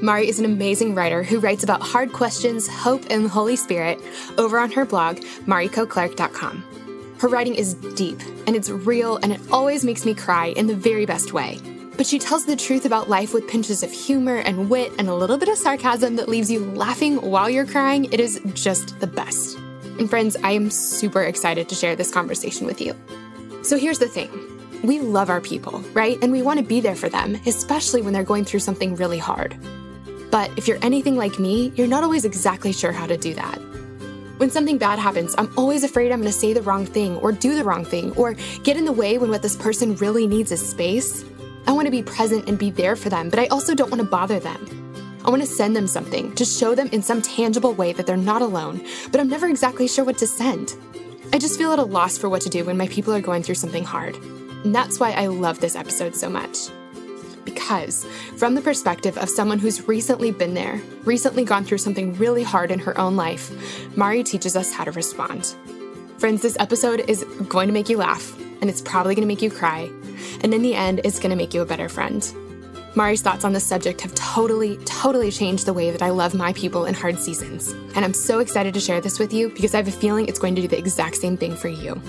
Mari is an amazing writer who writes about hard questions, hope, and the Holy Spirit over on her blog, marikoclark.com. Her writing is deep and it's real, and it always makes me cry in the very best way. But she tells the truth about life with pinches of humor and wit and a little bit of sarcasm that leaves you laughing while you're crying. It is just the best. And friends, I am super excited to share this conversation with you. So here's the thing we love our people, right? And we want to be there for them, especially when they're going through something really hard. But if you're anything like me, you're not always exactly sure how to do that. When something bad happens, I'm always afraid I'm going to say the wrong thing or do the wrong thing or get in the way when what this person really needs is space. I want to be present and be there for them, but I also don't want to bother them. I want to send them something to show them in some tangible way that they're not alone, but I'm never exactly sure what to send. I just feel at a loss for what to do when my people are going through something hard. And that's why I love this episode so much because, from the perspective of someone who's recently been there, recently gone through something really hard in her own life, Mari teaches us how to respond. Friends, this episode is going to make you laugh, and it's probably going to make you cry, and in the end, it's going to make you a better friend. Mari's thoughts on this subject have totally, totally changed the way that I love my people in hard seasons. And I'm so excited to share this with you because I have a feeling it's going to do the exact same thing for you.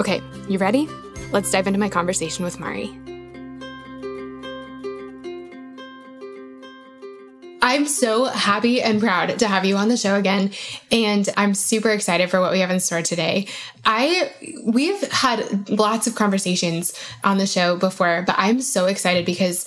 Okay, you ready? Let's dive into my conversation with Mari. I'm so happy and proud to have you on the show again. And I'm super excited for what we have in store today. I, we've had lots of conversations on the show before, but I'm so excited because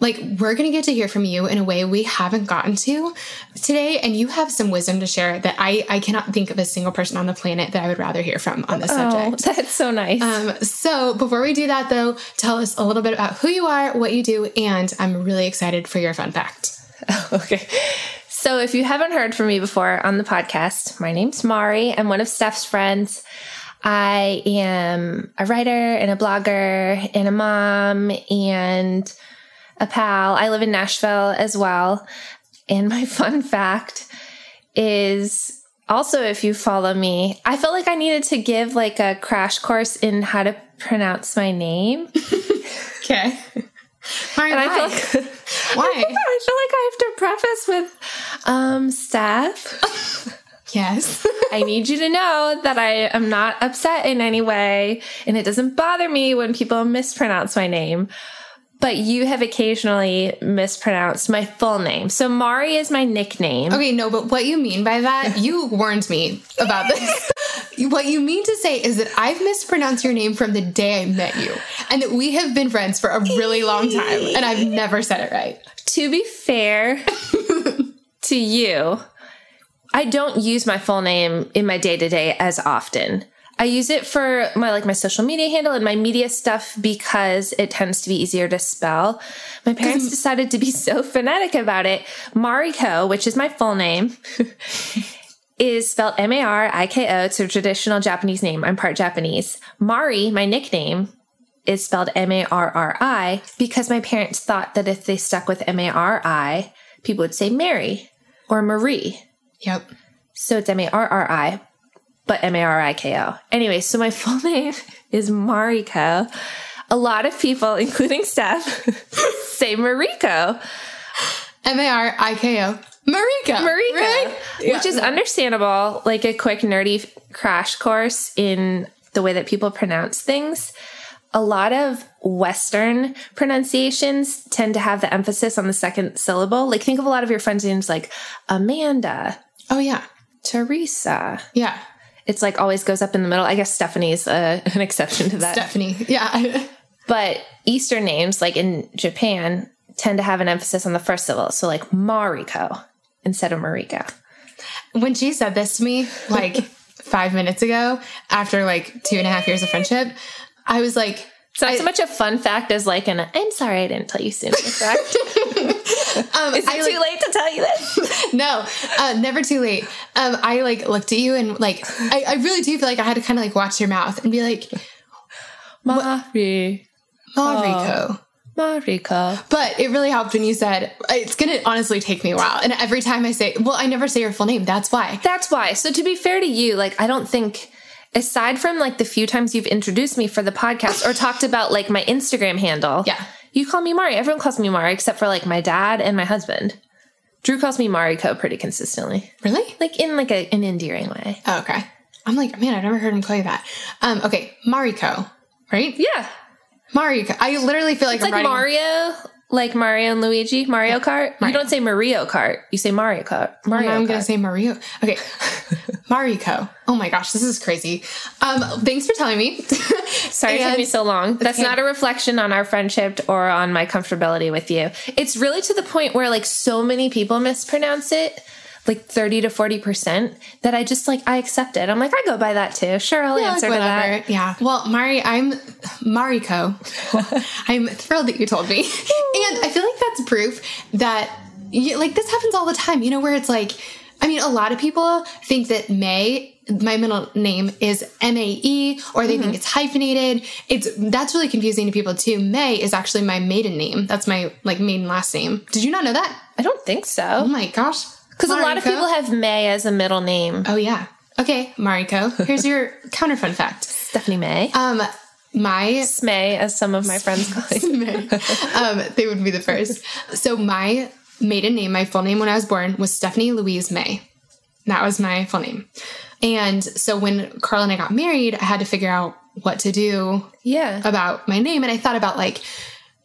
like we're going to get to hear from you in a way we haven't gotten to today and you have some wisdom to share that i i cannot think of a single person on the planet that i would rather hear from on this oh, subject that's so nice um, so before we do that though tell us a little bit about who you are what you do and i'm really excited for your fun fact okay. So, if you haven't heard from me before on the podcast, my name's Mari. I'm one of Steph's friends. I am a writer and a blogger and a mom and a pal. I live in Nashville as well. And my fun fact is also, if you follow me, I felt like I needed to give like a crash course in how to pronounce my name. okay. Why? And I feel like, why? I feel like I have to preface with, um, Steph. Yes. I need you to know that I am not upset in any way, and it doesn't bother me when people mispronounce my name. But you have occasionally mispronounced my full name. So Mari is my nickname. Okay, no, but what you mean by that, you warned me about this. what you mean to say is that I've mispronounced your name from the day I met you, and that we have been friends for a really long time, and I've never said it right. To be fair to you, I don't use my full name in my day to day as often. I use it for my like my social media handle and my media stuff because it tends to be easier to spell. My parents decided to be so phonetic about it. Mariko, which is my full name, is spelled M A R I K O. It's a traditional Japanese name. I'm part Japanese. Mari, my nickname, is spelled M A R R I because my parents thought that if they stuck with M A R I, people would say Mary or Marie. Yep. So it's M A R R I but M A R I K O. Anyway, so my full name is Mariko. A lot of people, including Steph, say Mariko. M A R I K O. Mariko. Mariko. Right? Which is understandable, like a quick nerdy crash course in the way that people pronounce things. A lot of Western pronunciations tend to have the emphasis on the second syllable. Like, think of a lot of your friends' names like Amanda. Oh, yeah. Teresa. Yeah it's like always goes up in the middle. I guess Stephanie's uh, an exception to that. Stephanie, yeah. but Eastern names, like in Japan, tend to have an emphasis on the first syllable. So like Mariko instead of Mariko. When she said this to me, like five minutes ago, after like two and a half years of friendship, I was like, it's not I, so much a fun fact as like an I'm sorry I didn't tell you sooner fact. Um, Is it I, too like- late to tell you this? no, uh, never too late. Um, I like looked at you and like I, I really do feel like I had to kind of like watch your mouth and be like Mari. Mariko. Mariko. But it really helped when you said it's gonna honestly take me a while. And every time I say, well, I never say your full name. That's why. That's why. So to be fair to you, like I don't think aside from like the few times you've introduced me for the podcast or talked about like my Instagram handle. Yeah. You call me Mari. Everyone calls me Mari except for like my dad and my husband. Drew calls me Mariko pretty consistently. Really? Like in like a, an endearing way. Oh, okay. I'm like, man, I've never heard him call you that. Um, okay, Mariko, right? Yeah. Mariko. I literally feel like It's I'm like writing. Mario, like Mario and Luigi, Mario Kart. You don't say Mario Kart. You say Mario Kart. Mario I'm Kart. gonna say Mario. Okay, Mariko. Oh my gosh, this is crazy. Um, thanks for telling me. Sorry it took me so long. That's okay. not a reflection on our friendship or on my comfortability with you. It's really to the point where like so many people mispronounce it, like 30 to 40%, that I just like, I accept it. I'm like, I go by that too. Sure, I'll Yeah, like, answer to that. Yeah. Well, Mari, I'm Mariko. I'm thrilled that you told me, and I feel like that's proof that like this happens all the time. You know, where it's like, I mean, a lot of people think that May. My middle name is M A E, or they Mm-hmm. think it's hyphenated. It's that's really confusing to people too. May is actually my maiden name. That's my like maiden last name. Did you not know that? I don't think so. Oh my gosh! Because a lot of people have May as a middle name. Oh yeah. Okay, Mariko. Here's your counter fun fact. Stephanie May. Um, my May, as some of my friends call it. um, they would be the first. So my maiden name, my full name when I was born was Stephanie Louise May. That was my full name. And so when Carl and I got married, I had to figure out what to do Yeah. about my name. And I thought about like,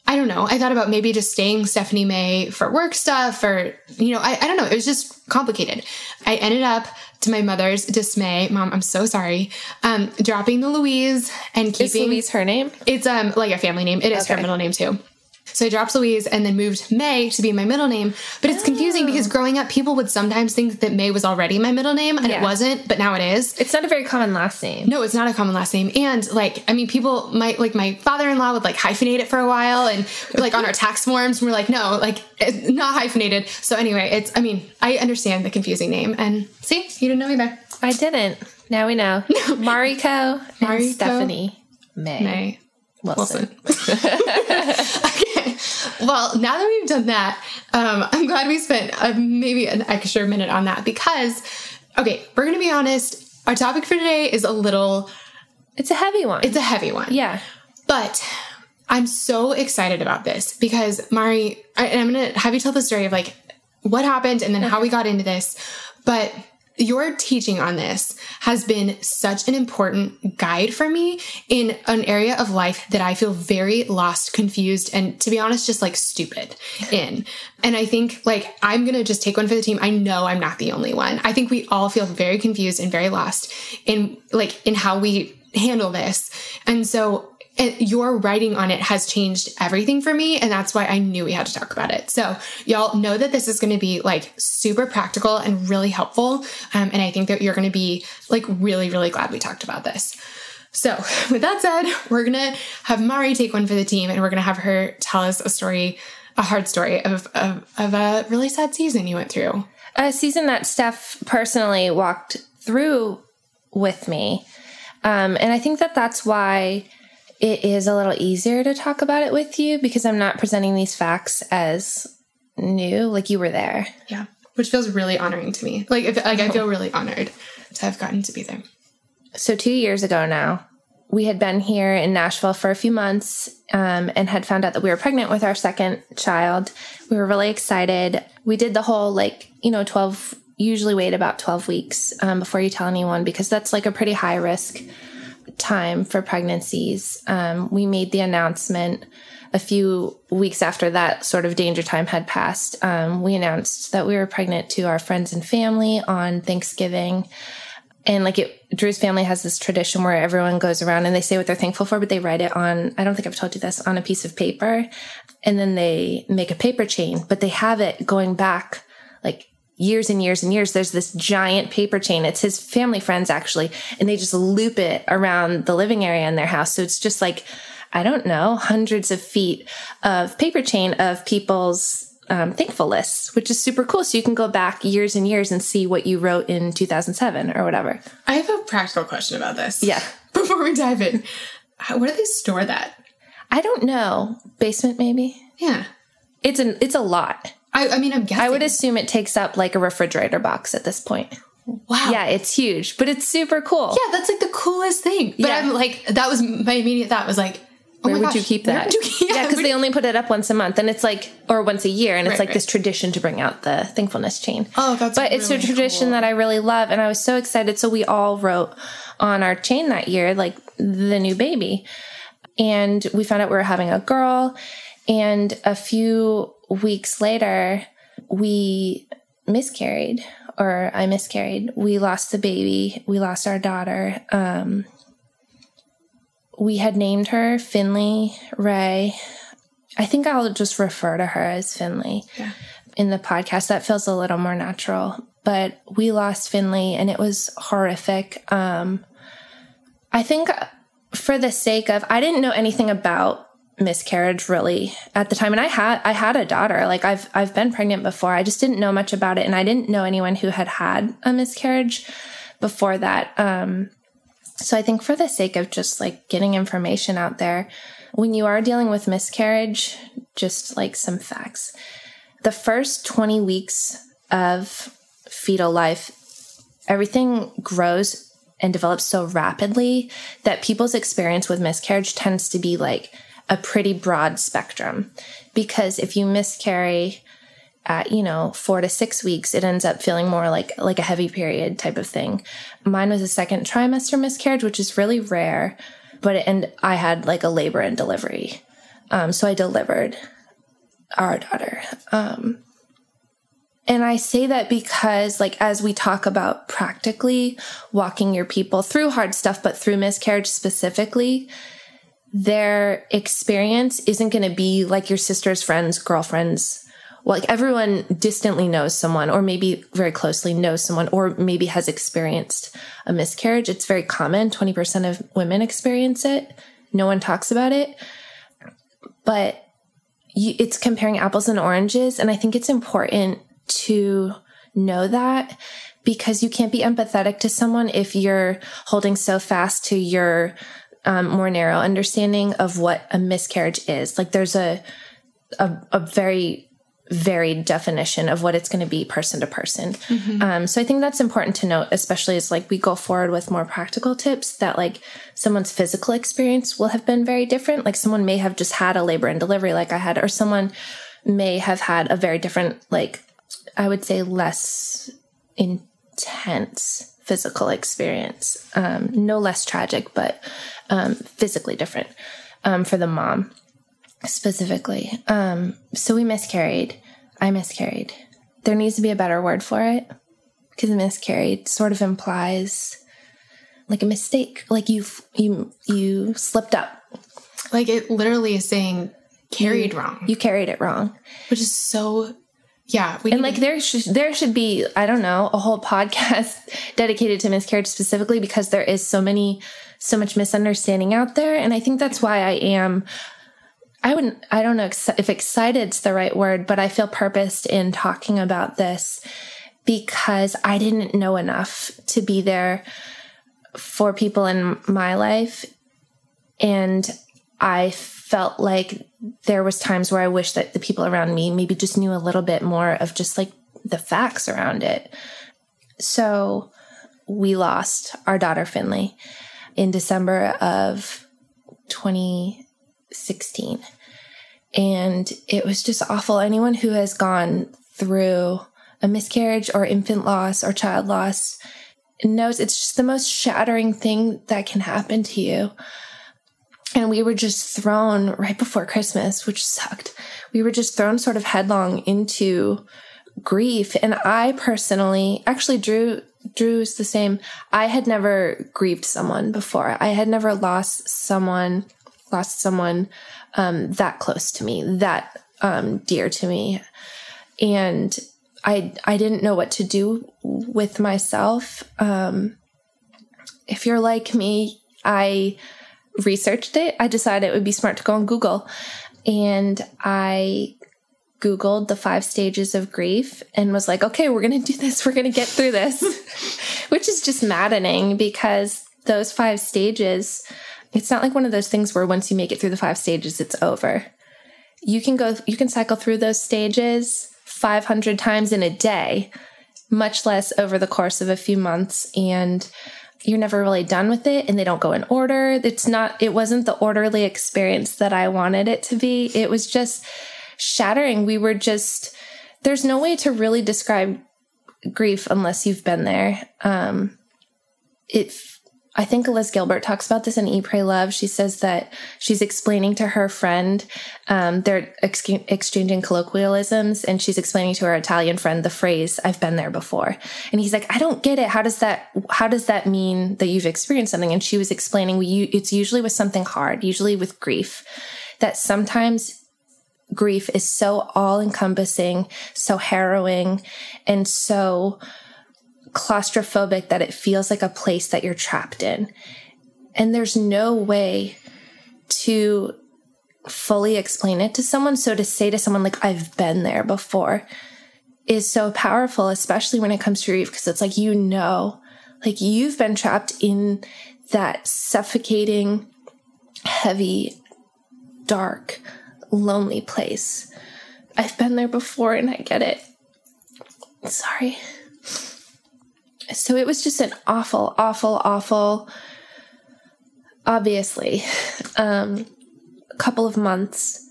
I don't know. I thought about maybe just staying Stephanie May for work stuff or, you know, I, I don't know. It was just complicated. I ended up to my mother's dismay, mom, I'm so sorry, um, dropping the Louise and Is keeping Louise her name? it's um like a family name. It is her middle name too. So I dropped Louise and then moved May to be my middle name. But it's confusing because oh. growing up, people would sometimes think that May was already my middle name and Yeah. it wasn't, but now it is. It's not a very common last name. No, it's not a common last name. And like, I mean, people might like my father-in-law would like hyphenate it for a while and like on our tax forms, we're like, no, like it's not hyphenated. So anyway, it's, I mean, I understand the confusing name and see, you didn't know me there. I didn't. Now we know. Mariko and Stephanie May, May Wilson. Wilson. okay. Well, now that we've done that, um, I'm glad we spent uh, maybe an extra minute on that because, okay, we're going to be honest. Our topic for today is a little, It's a heavy one. it's a heavy one. yeah. But I'm so excited about this because Mari, I, and I'm going to have you tell the story of like what happened and then how we got into this. But your teaching on this has been such an important guide for me in an area of life that I feel very lost, confused, and to be honest, just like stupid in. And I think like I'm going to just take one for the team. I know I'm not the only one. I think we all feel very confused and very lost in like in how we handle this. And so your writing on it has changed everything for me and that's why i knew we had to talk about it. So y'all know that this is going to be like super practical and really helpful um, and i think that you're going to be like really really glad we talked about this. So with that said we're going to have mari take one for the team and we're going to have her tell us a story a hard story of, of, of a really sad season you went through. A season that Steph personally walked through with me. Um, and I think that that's why it is a little easier to talk about it with you because I'm not presenting these facts as new, like you were there. yeah which feels really honoring to me like if, like i feel really honored to have gotten to be there So, two years ago now, we had been here in Nashville for a few months um, and had found out that we were pregnant with our second child. We were really excited. We did the whole, like, you know, 12, usually wait about 12 weeks um, before you tell anyone because that's like a pretty high risk time for pregnancies. Um, we made the announcement a few weeks after that sort of danger time had passed. Um, we announced that we were pregnant to our friends and family on Thanksgiving and like it drew's family has this tradition where everyone goes around and they say what they're thankful for but they write it on i don't think i've told you this on a piece of paper and then they make a paper chain but they have it going back like years and years and years there's this giant paper chain it's his family friends actually and they just loop it around the living area in their house so it's just like i don't know hundreds of feet of paper chain of people's um, thankful lists, which is super cool. So you can go back years and years and see what you wrote in 2007 or whatever. I have a practical question about this. Yeah. Before we dive in, How, where do they store that? I don't know. Basement, maybe. Yeah. It's an it's a lot. I, I mean, I'm guessing. I would assume it takes up like a refrigerator box at this point. Wow. Yeah, it's huge, but it's super cool. Yeah, that's like the coolest thing. But Yeah. I'm like, that was my immediate thought was like, oh Where my would gosh, you keep that? you yeah, because where they only put it up once a month, and it's like, or once a year, and it's Right, like right. this tradition to bring out the thankfulness chain. Oh, that's but it's a tradition cool. that I really love, and I was so excited. So we all wrote on our chain that year, like the new baby, and we found out we were having a girl, and a few weeks later, we miscarried. Or I miscarried. We lost the baby. We lost our daughter. Um, we had named her Finley Ray. I think I'll just refer to her as Finley Yeah. in the podcast. That feels a little more natural. But we lost Finley and it was horrific. Um, I think for the sake of, I didn't know anything about miscarriage really at the time. And I had I had a daughter. Like I've I've been pregnant before. I just didn't know much about it. And I didn't know anyone who had had a miscarriage before that. Um so I think for the sake of just like getting information out there, when you are dealing with miscarriage, just like some facts. The first 20 weeks of fetal life, everything grows and develops so rapidly that people's experience with miscarriage tends to be like a pretty broad spectrum. Because if you miscarry, at you know four to six weeks it ends up feeling more like like a heavy period type of thing. Mine was a second trimester miscarriage which is really rare but it, and i had like a labor and delivery. Um, so i delivered our daughter. Um, and i say that because like as we talk about practically walking your people through hard stuff but through miscarriage specifically their experience isn't going to be like your sister's friends girlfriends. Like everyone distantly knows someone or maybe very closely knows someone or maybe has experienced a miscarriage. It's very common. 20% of women experience it. No one talks about it. But you, it's comparing apples and oranges and i think it's important to know that because you can't be empathetic to someone if you're holding so fast to your um, more narrow understanding of what a miscarriage is like there's a a, a very varied definition of what it's going to be person to person. Um, so I think that's important to note, especially as like we go forward with more practical tips that like someone's physical experience will have been very different. Like someone may have just had a labor and delivery like I had, or someone may have had a very different, like I would say less intense physical experience. Um, no less tragic, but um, physically different um, for the mom specifically. Um, so we miscarried. I miscarried. There needs to be a better word for it because miscarried sort of implies like a mistake, like you you you slipped up. Like it literally is saying carried wrong, You carried it wrong. which is so. Yeah, we And like there should there should be I don't know a whole podcast dedicated to miscarriage specifically because there is so many so much misunderstanding out there. And I think that's why I am I wouldn't I don't know ex- if excited's the right word but I feel purposed in talking about this because I didn't know enough to be there for people in my life. And I felt like there was times where I wish that the people around me maybe just knew a little bit more of just like the facts around it. So we lost our daughter Finley in December of 2016. And it was just awful. Anyone who has gone through a miscarriage or infant loss or child loss knows it's just the most shattering thing that can happen to you and we were just thrown right before Christmas, which sucked. We were just thrown sort of headlong into grief. And I personally, actually, Drew, Drew is the same. I had never grieved someone before. I had never lost someone, lost someone um, that close to me, that um, dear to me, and I I didn't know what to do with myself. Um, if you're like me, I researched it. I decided it would be smart to go on Google. And I Googled the five stages of grief and was like, okay, we're going to do this. We're going to get through this, which is just maddening because those five stages, it's not like one of those things where once you make it through the five stages, it's over. You can go, you can cycle through those stages 500 times in a day, much less over the course of a few months. And you're never really done with it and they don't go in order. It's not, it wasn't the orderly experience that I wanted it to be. It was just shattering. We were just, there's no way to really describe grief unless you've been there. Um, it I think Liz Gilbert talks about this in Eat, Pray, Love. She says that she's explaining to her friend, um, they're ex- exchanging colloquialisms, and she's explaining to her Italian friend the phrase "I've been there before," and he's like, "I don't get it. How does that? How does that mean that you've experienced something?" And she was explaining, "We it's usually with something hard, usually with grief, that sometimes." Grief is so all encompassing, so harrowing, and so claustrophobic that it feels like a place that you're trapped in. And there's no way to fully explain it to someone. So to say to someone, like, I've been there before is so powerful, especially when it comes to grief, because it's like, you know, like you've been trapped in that suffocating, heavy, dark, lonely place. I've been there before and I get it. Sorry. So it was just an awful, awful, awful, obviously, um, couple of months.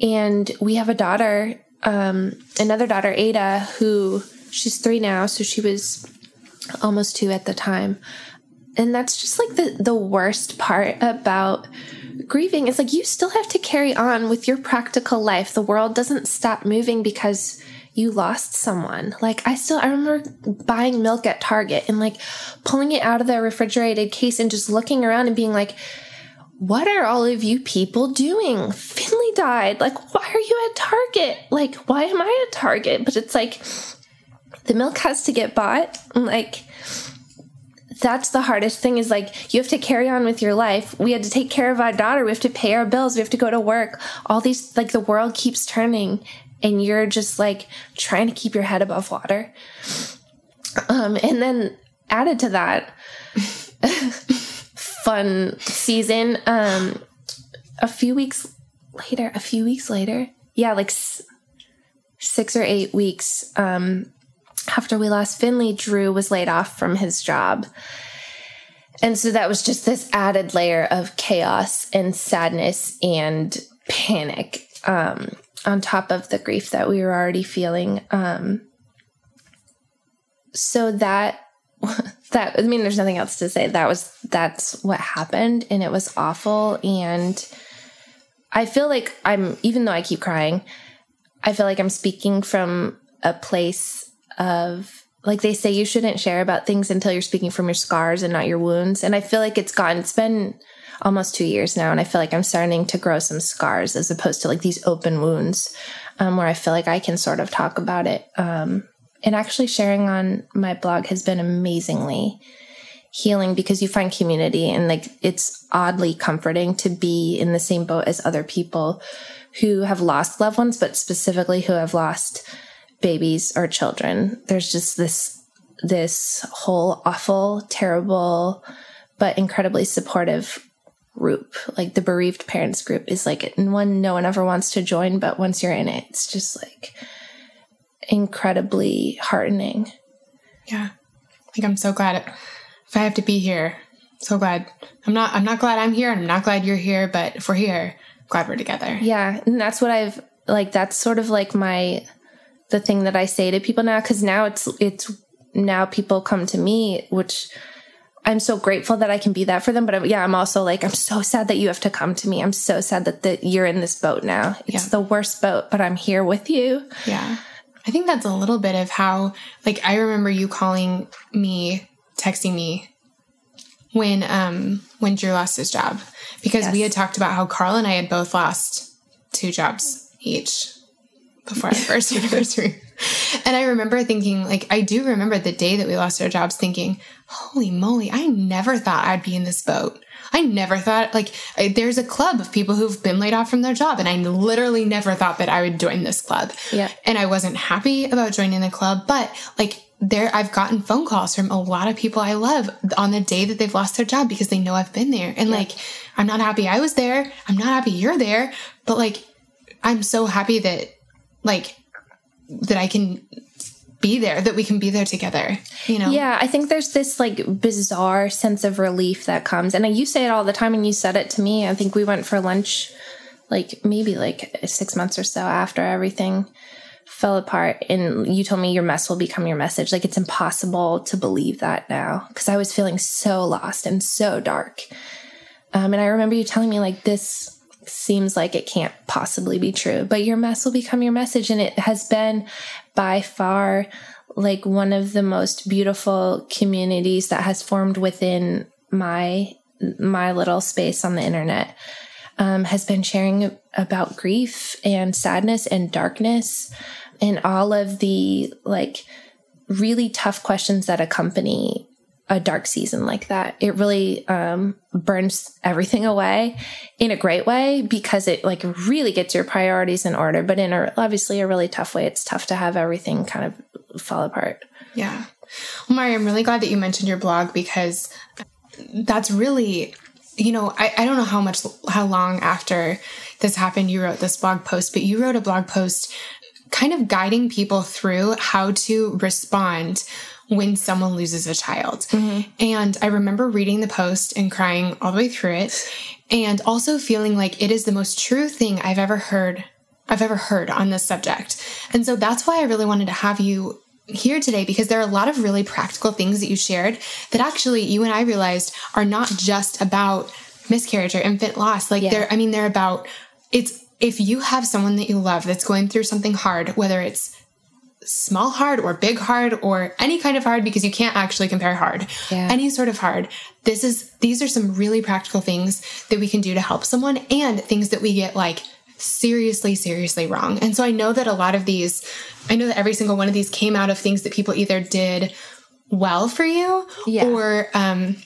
And we have a daughter, um, another daughter, Ada, who she's three now. So she was almost two at the time. And that's just like the, the worst part about grieving. It's like you still have to carry on with your practical life. The world doesn't stop moving because you lost someone. Like I still I remember buying milk at Target and like pulling it out of the refrigerated case and just looking around and being like what are all of you people doing? Finley died. Like why are you at Target? Like why am I at Target? But it's like the milk has to get bought. Like that's the hardest thing is like you have to carry on with your life. We had to take care of our daughter. We have to pay our bills. We have to go to work. All these like the world keeps turning and you're just like trying to keep your head above water. Um, and then added to that, fun season. Um, a few weeks later, a few weeks later, yeah, like s- six or eight weeks um, after we lost Finley, Drew was laid off from his job. And so that was just this added layer of chaos and sadness and panic. Um, on top of the grief that we were already feeling. Um, so that that I mean, there's nothing else to say. That was that's what happened, and it was awful. And I feel like I'm, even though I keep crying, I feel like I'm speaking from a place of like they say you shouldn't share about things until you're speaking from your scars and not your wounds. And I feel like it's gone. It's been almost two years now. And I feel like I'm starting to grow some scars as opposed to like these open wounds um, where I feel like I can sort of talk about it. Um, and actually sharing on my blog has been amazingly healing because you find community and like it's oddly comforting to be in the same boat as other people who have lost loved ones, but specifically who have lost babies or children. There's just this, this whole awful, terrible, but incredibly supportive group, like the bereaved parents group, is like one no one ever wants to join, but once you're in it, it's just like incredibly heartening. Yeah. Like I'm so glad if I have to be here. So glad. I'm not I'm not glad I'm here and I'm not glad you're here, but if we're here, glad we're together. Yeah. And that's what I've like that's sort of like my the thing that I say to people now cuz now it's it's now people come to me which I'm so grateful that I can be that for them. But yeah, I'm also like, I'm so sad that you have to come to me. I'm so sad that the, you're in this boat now. It's yeah. the worst boat, but I'm here with you. Yeah. I think that's a little bit of how, like, I remember you calling me, texting me when, um, when Drew lost his job because yes. we had talked about how Carl and I had both lost two jobs each before our first anniversary. And I remember thinking, like, I do remember the day that we lost our jobs thinking, holy moly, I never thought I'd be in this boat. I never thought, like, there's a club of people who've been laid off from their job, and I literally never thought that I would join this club. Yeah. And I wasn't happy about joining the club, but like, there, I've gotten phone calls from a lot of people I love on the day that they've lost their job because they know I've been there. And like, I'm not happy I was there. I'm not happy you're there, but like, I'm so happy that, like, that I can be there, that we can be there together, you know? Yeah, I think there's this like bizarre sense of relief that comes. And you say it all the time, and you said it to me. I think we went for lunch like maybe like six months or so after everything fell apart. And you told me your mess will become your message. Like it's impossible to believe that now because I was feeling so lost and so dark. Um, and I remember you telling me like this seems like it can't possibly be true, but your mess will become your message. And it has been by far like one of the most beautiful communities that has formed within my my little space on the internet um, has been sharing about grief and sadness and darkness and all of the like really tough questions that accompany a dark season like that. It really um, burns everything away in a great way because it like really gets your priorities in order. But in a obviously a really tough way, it's tough to have everything kind of fall apart. Yeah. Well, Mari, I'm really glad that you mentioned your blog because that's really, you know, I, I don't know how much, how long after this happened you wrote this blog post, but you wrote a blog post kind of guiding people through how to respond when someone loses a child. Mm-hmm. And I remember reading the post and crying all the way through it and also feeling like it is the most true thing I've ever heard I've ever heard on this subject. And so that's why I really wanted to have you here today because there are a lot of really practical things that you shared that actually you and I realized are not just about miscarriage or infant loss. Like yeah. they're I mean they're about it's if you have someone that you love that's going through something hard, whether it's small hard or big hard or any kind of hard because you can't actually compare hard. Yeah. Any sort of hard. This is these are some really practical things that we can do to help someone and things that we get like seriously seriously wrong. And so I know that a lot of these I know that every single one of these came out of things that people either did well for you yeah. or um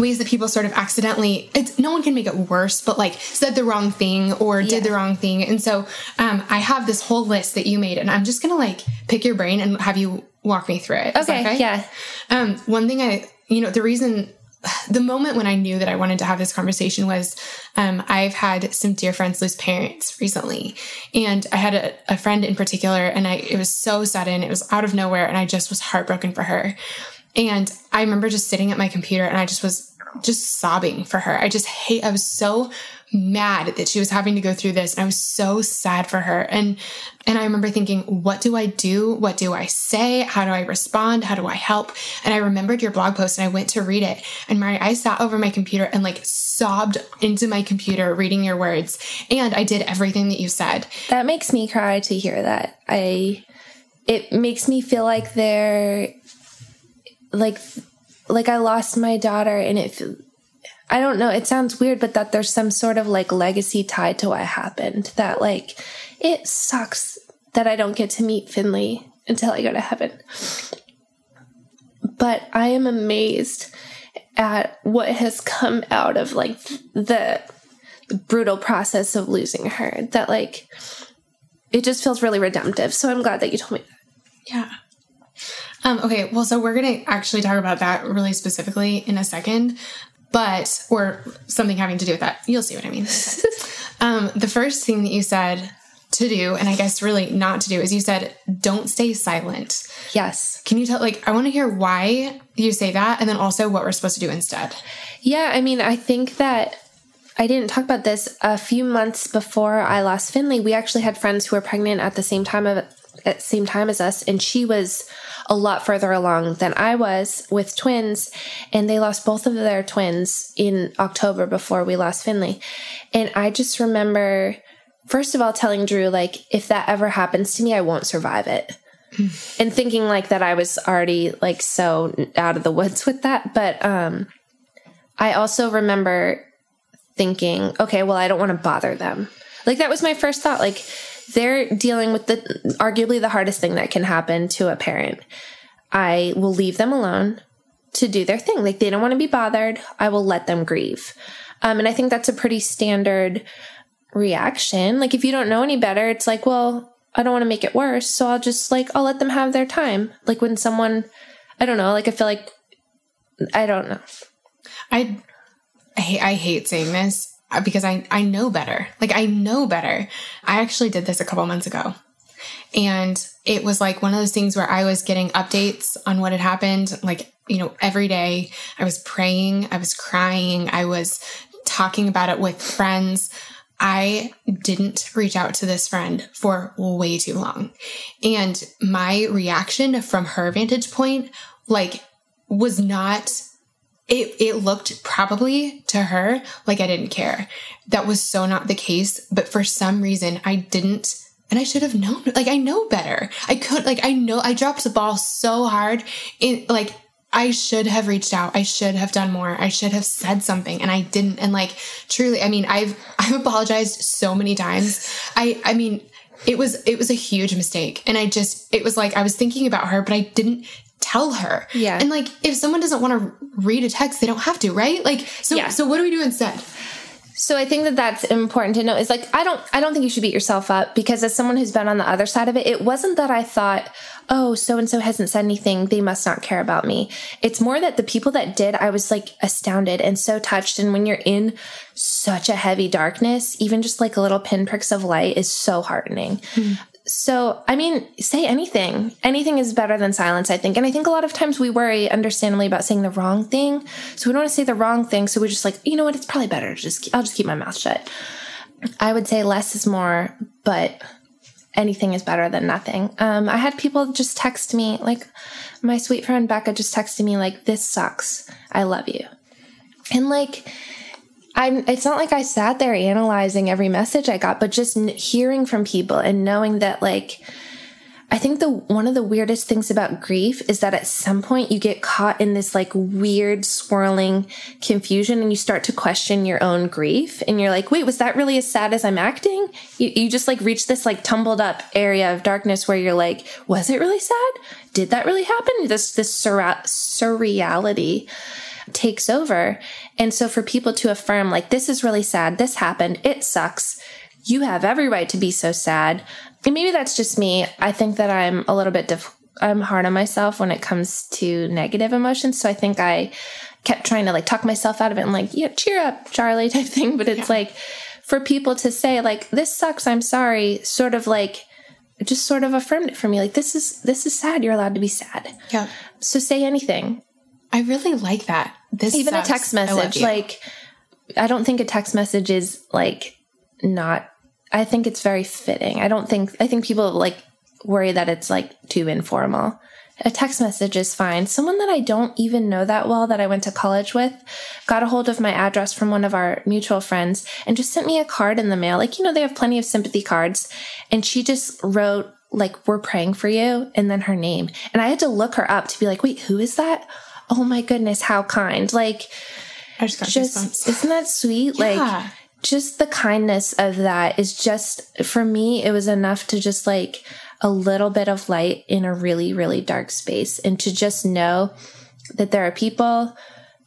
ways that people sort of accidentally it's no one can make it worse but like said the wrong thing or did the wrong thing and so um, i have this whole list that you made and i'm just gonna like pick your brain and have you walk me through it okay, okay? yeah um, one thing i you know the reason the moment when I knew that I wanted to have this conversation was um, I've had some dear friends lose parents recently. And I had a, a friend in particular, and I it was so sudden, it was out of nowhere, and I just was heartbroken for her. And I remember just sitting at my computer and I just was just sobbing for her. I just hate, I was so mad that she was having to go through this. And I was so sad for her. And, and I remember thinking, what do I do? What do I say? How do I respond? How do I help? And I remembered your blog post and I went to read it. And Mari, I sat over my computer and like sobbed into my computer reading your words. And I did everything that you said. That makes me cry to hear that. I, it makes me feel like there like like I lost my daughter and it I don't know, it sounds weird but that there's some sort of like legacy tied to what happened that like it sucks that I don't get to meet Finley until I go to heaven. But I am amazed at what has come out of like the, the brutal process of losing her that like it just feels really redemptive. So I'm glad that you told me that. Yeah. Um, okay, well, so we're going to actually talk about that really specifically in a second, but, or something having to do with that. You'll see what I mean. um, the first thing that you said to do, and I guess really not to do, is you said, don't stay silent. Yes. Can you tell, like, I want to hear why you say that and then also what we're supposed to do instead. Yeah, I mean, I think that I didn't talk about this a few months before I lost Finley. We actually had friends who were pregnant at the same time of at the same time as us, and she was a lot further along than I was with twins, and they lost both of their twins in October before we lost Finley. And I just remember, first of all, telling Drew, like, if that ever happens to me, I won't survive it. and thinking like that I was already like so out of the woods with that. But um I also remember thinking, okay, well, I don't want to bother them. Like that was my first thought. Like they're dealing with the arguably the hardest thing that can happen to a parent. I will leave them alone to do their thing. Like they don't want to be bothered. I will let them grieve. Um, and I think that's a pretty standard reaction. Like if you don't know any better, it's like, well, I don't want to make it worse. So I'll just like, I'll let them have their time. Like when someone, I don't know, like I feel like, I don't know. I, I hate, I hate saying this Uh, because I, I know better. Like I know better. I actually did this a couple months ago. And it was like one of those things where I was getting updates on what had happened, like, you know, every day. I was praying, I was crying, I was talking about it with friends. I didn't reach out to this friend for way too long. And my reaction from her vantage point, like, was not it, it looked probably to her like I didn't care. That was so not the case. But for some reason, I didn't, and I should have known. Like, I know better. I could, like, I know I dropped the ball so hard. In, like, I should have reached out. I should have done more. I should have said something and I didn't. And like truly, I mean, I've I've apologized so many times. I I mean, it was it was a huge mistake. And I just it was like I was thinking about her, but I didn't tell her. Yeah. And like if someone doesn't want to read a text, they don't have to, right? Like so Yeah. so what do we do instead? So I think that that's important to know is like I don't I don't think you should beat yourself up because as someone who's been on the other side of it it wasn't that I thought oh so and so hasn't said anything they must not care about me. It's more that the people that did I was like astounded and so touched and when you're in such a heavy darkness even just like a little pinpricks of light is so heartening. Hmm. So, I mean, say anything. Anything is better than silence, I think. And I think a lot of times we worry, understandably, about saying the wrong thing. So we don't want to say the wrong thing. So we're just like, you know what? It's probably better just, I'll just keep my mouth shut. I would say less is more, but anything is better than nothing. Um, I had people just text me, like my sweet friend Becca just texted me, like, this sucks. I love you. And like, I'm, it's not like I sat there analyzing every message I got, but just hearing from people and knowing that, like, I think the one of the weirdest things about grief is that at some point you get caught in this like weird swirling confusion and you start to question your own grief and you're like, wait, was that really as sad as I'm acting? You, you just like reach this like tumbled up area of darkness where you're like, was it really sad? Did that really happen? This this surra- surreality takes over. And so for people to affirm, like, this is really sad, this happened, it sucks, you have every right to be so sad. And maybe that's just me. I think that I'm a little bit, diff- I'm hard on myself when it comes to negative emotions. So I think I kept trying to like talk myself out of it and like, yeah, cheer up, Charlie type thing. But it's like for people to say, like, this sucks, I'm sorry, sort of like, just sort of affirmed it for me. Like, this is, this is sad. You're allowed to be sad. Yeah. So say anything I really like that. This even sucks. a text message you. like i don't think a text message is like not i think it's very fitting. I don't think i think people like worry that it's like too informal. A text message is fine. Someone that i don't even know that well that i went to college with got a hold of my address from one of our mutual friends and just sent me a card in the mail. Like you know they have plenty of sympathy cards. And she just wrote like we're praying for you and then her name. And i had to look her up to be like wait who is that oh my goodness how kind. Like I just got just isn't that sweet? Yeah. like just the kindness of that is just for me it was enough to just like a little bit of light in a really really dark space and to just know that there are people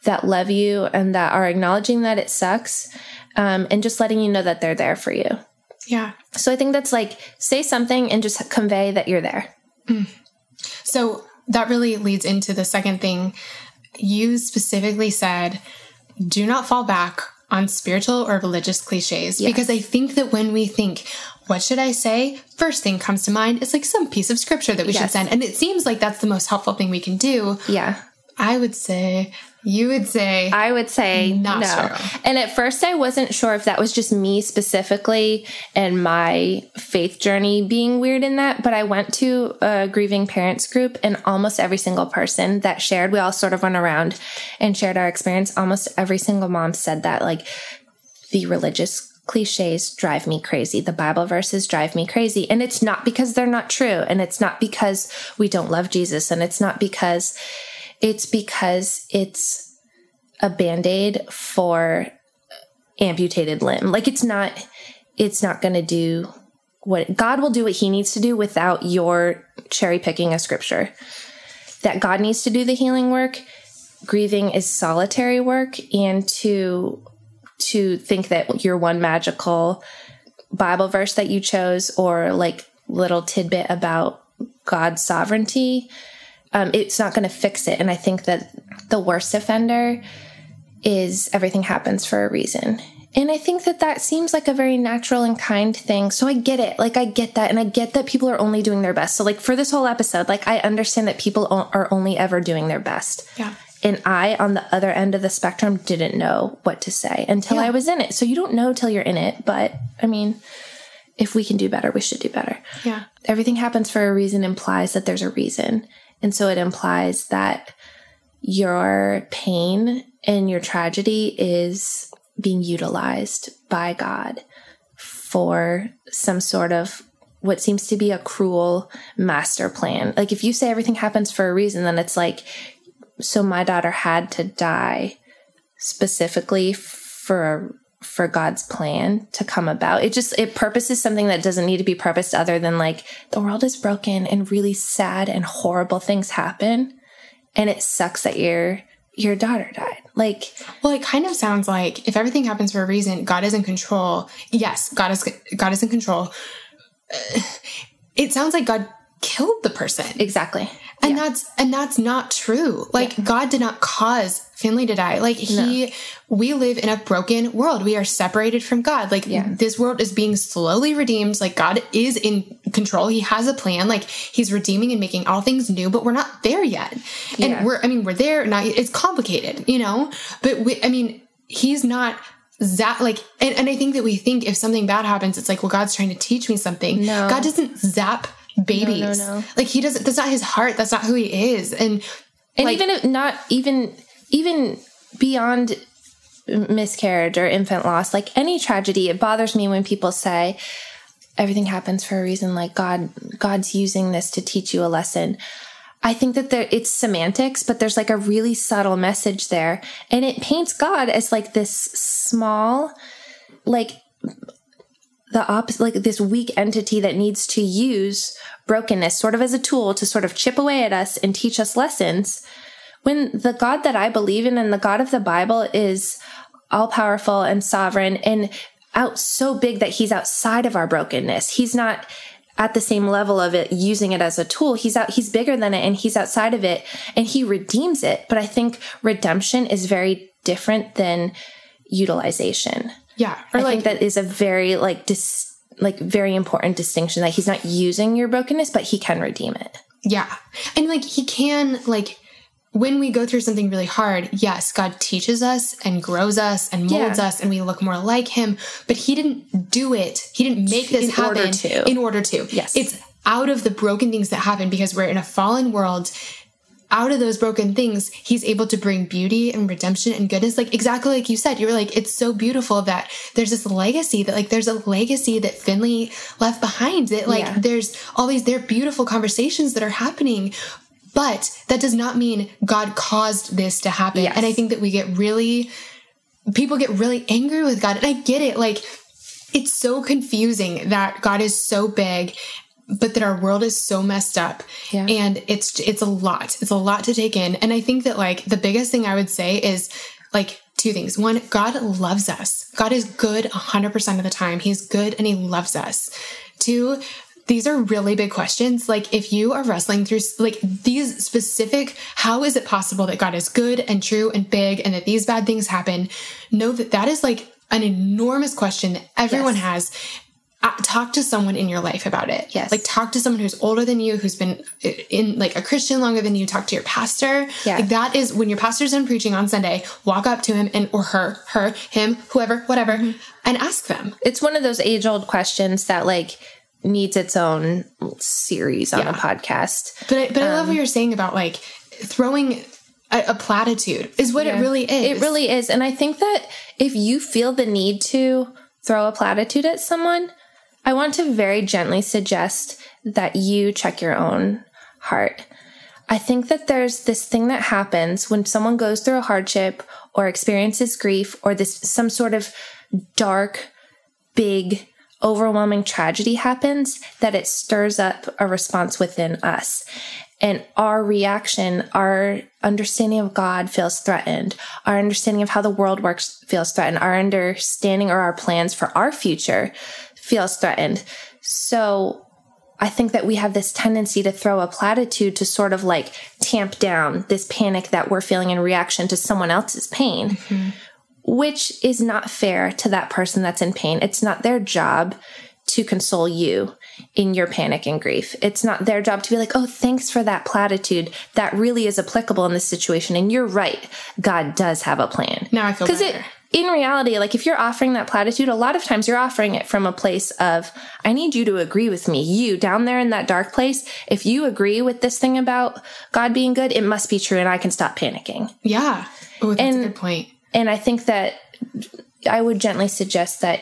that love you and that are acknowledging that it sucks um, and just letting you know that they're there for you. Yeah. so i think that's like say something and just convey that you're there. So that really leads into the second thing. You specifically said, do not fall back on spiritual or religious cliches. Because I think that when we think, what should I say? First thing comes to mind is like some piece of scripture that we should send. And it seems like that's the most helpful thing we can do. yeah I would say, you would say, I would say Not no. so. And at first, I wasn't sure if that was just me specifically and my faith journey being weird in that. But I went to a grieving parents group, and almost every single person that shared, we all sort of went around and shared our experience. Almost every single mom said that, like, the religious cliches drive me crazy. The Bible verses drive me crazy. And it's not because they're not true. And it's not because we don't love Jesus. And it's not because it's because it's a band aid for amputated limb. Like it's not, it's not going to do what God will do what he needs to do without your cherry picking a scripture. That God needs to do the healing work. Grieving is solitary work and to to think that your one magical Bible verse that you chose or like little tidbit about God's sovereignty, um, it's not going to fix it. And I think that the worst offender is everything happens for a reason. And I think that that seems like a very natural and kind thing. So I get it. Like, I get that. And I get that people are only doing their best. So, like, for this whole episode, like, I understand that people are only ever doing their best. Yeah. And I, on the other end of the spectrum, didn't know what to say until yeah. I was in it. So you don't know till you're in it. But I mean, if we can do better, we should do better. Yeah. Everything happens for a reason implies that there's a reason. And so it implies that your pain and your tragedy is being utilized by God for some sort of what seems to be a cruel master plan. Like if you say everything happens for a reason, then it's like, so my daughter had to die specifically for for God's plan to come about. It just it purposes something that doesn't need to be purposed other than like the world is broken and really sad and horrible things happen and it sucks that your your daughter died. Like well it kind of sounds like if everything happens for a reason, God is in control. Yes, God is God is in control. It sounds like God killed the person. Exactly. And yeah. that's and that's not true. Like yeah. God did not cause Finley to die. Like he no. we live in a broken world. We are separated from God. Like yeah. this world is being slowly redeemed. Like God is in control. He has a plan. Like he's redeeming and making all things new, but we're not there yet. And we're I mean, we're there not it's complicated, you know? But we I mean, he's not zap like and, and I think that we think if something bad happens, it's like, well, God's trying to teach me something. No. God doesn't zap babies. No, no, no. Like he doesn't. That's not his heart. That's not who he is. And and like, even if not even even beyond miscarriage or infant loss, like any tragedy, it bothers me when people say everything happens for a reason. Like God, God's using this to teach you a lesson. I think that there it's semantics, but there's like a really subtle message there, and it paints God as like this small, like the opposite, like this weak entity that needs to use brokenness sort of as a tool to sort of chip away at us and teach us lessons. When the God that I believe in and the God of the Bible is all powerful and sovereign and out so big that he's outside of our brokenness. He's not at the same level of it using it as a tool. He's out he's bigger than it and he's outside of it and he redeems it. But I think redemption is very different than utilization. Yeah. I like, think that is a very like dis- like very important distinction that he's not using your brokenness, but he can redeem it. Yeah. And like he can like when we go through something really hard, yes, God teaches us and grows us and molds yeah. us and we look more like him, but he didn't do it. He didn't make this in happen order to. in order to. Yes. It's out of the broken things that happen because we're in a fallen world out of those broken things, he's able to bring beauty and redemption and goodness. Like exactly like you said, you were like, it's so beautiful that there's this legacy that like there's a legacy that Finley left behind. That like yeah. there's all these they're beautiful conversations that are happening. But that does not mean God caused this to happen. Yes. And I think that we get really people get really angry with God. And I get it. Like it's so confusing that God is so big but that our world is so messed up yeah. and it's it's a lot it's a lot to take in and i think that like the biggest thing i would say is like two things one god loves us god is good 100% of the time he's good and he loves us two these are really big questions. Like, if you are wrestling through like these specific, how is it possible that God is good and true and big and that these bad things happen? Know that that is like an enormous question that everyone yes. has talk to someone in your life about it. Yes. Like talk to someone who's older than you, who's been in like a Christian longer than you. Talk to your pastor. Yeah. Like that is when your pastor's done preaching on Sunday, walk up to him and or her, her, him, whoever, whatever, mm-hmm. and ask them. It's one of those age old questions that like needs its own series on yeah. a podcast. But I, but um, I love what um, you're saying about like throwing a, a platitude is what yeah. it really is. It really is. And I think that if you feel the need to throw a platitude at someone, I want to very gently suggest that you check your own heart. I think that there's this thing that happens when someone goes through a hardship or experiences grief or this some sort of dark, big overwhelming tragedy happens that it stirs up a response within us. And our reaction, our understanding of God feels threatened. Our understanding of how the world works feels threatened. Our understanding or our plans for our future feels threatened. So I think that we have this tendency to throw a platitude to sort of like tamp down this panic that we're feeling in reaction to someone else's pain. Mm-hmm which is not fair to that person that's in pain. It's not their job to console you in your panic and grief. It's not their job to be like, oh, thanks for that platitude. That really is applicable in this situation. And you're right. God does have a plan. Now I feel Because it, in reality, like if you're offering that platitude, a lot of times you're offering it from a place of, I need you to agree with me. You down there in that dark place, if you agree with this thing about God being good, it must be true and I can stop panicking. Yeah. Oh, that's and, a good point. And I think that I would gently suggest that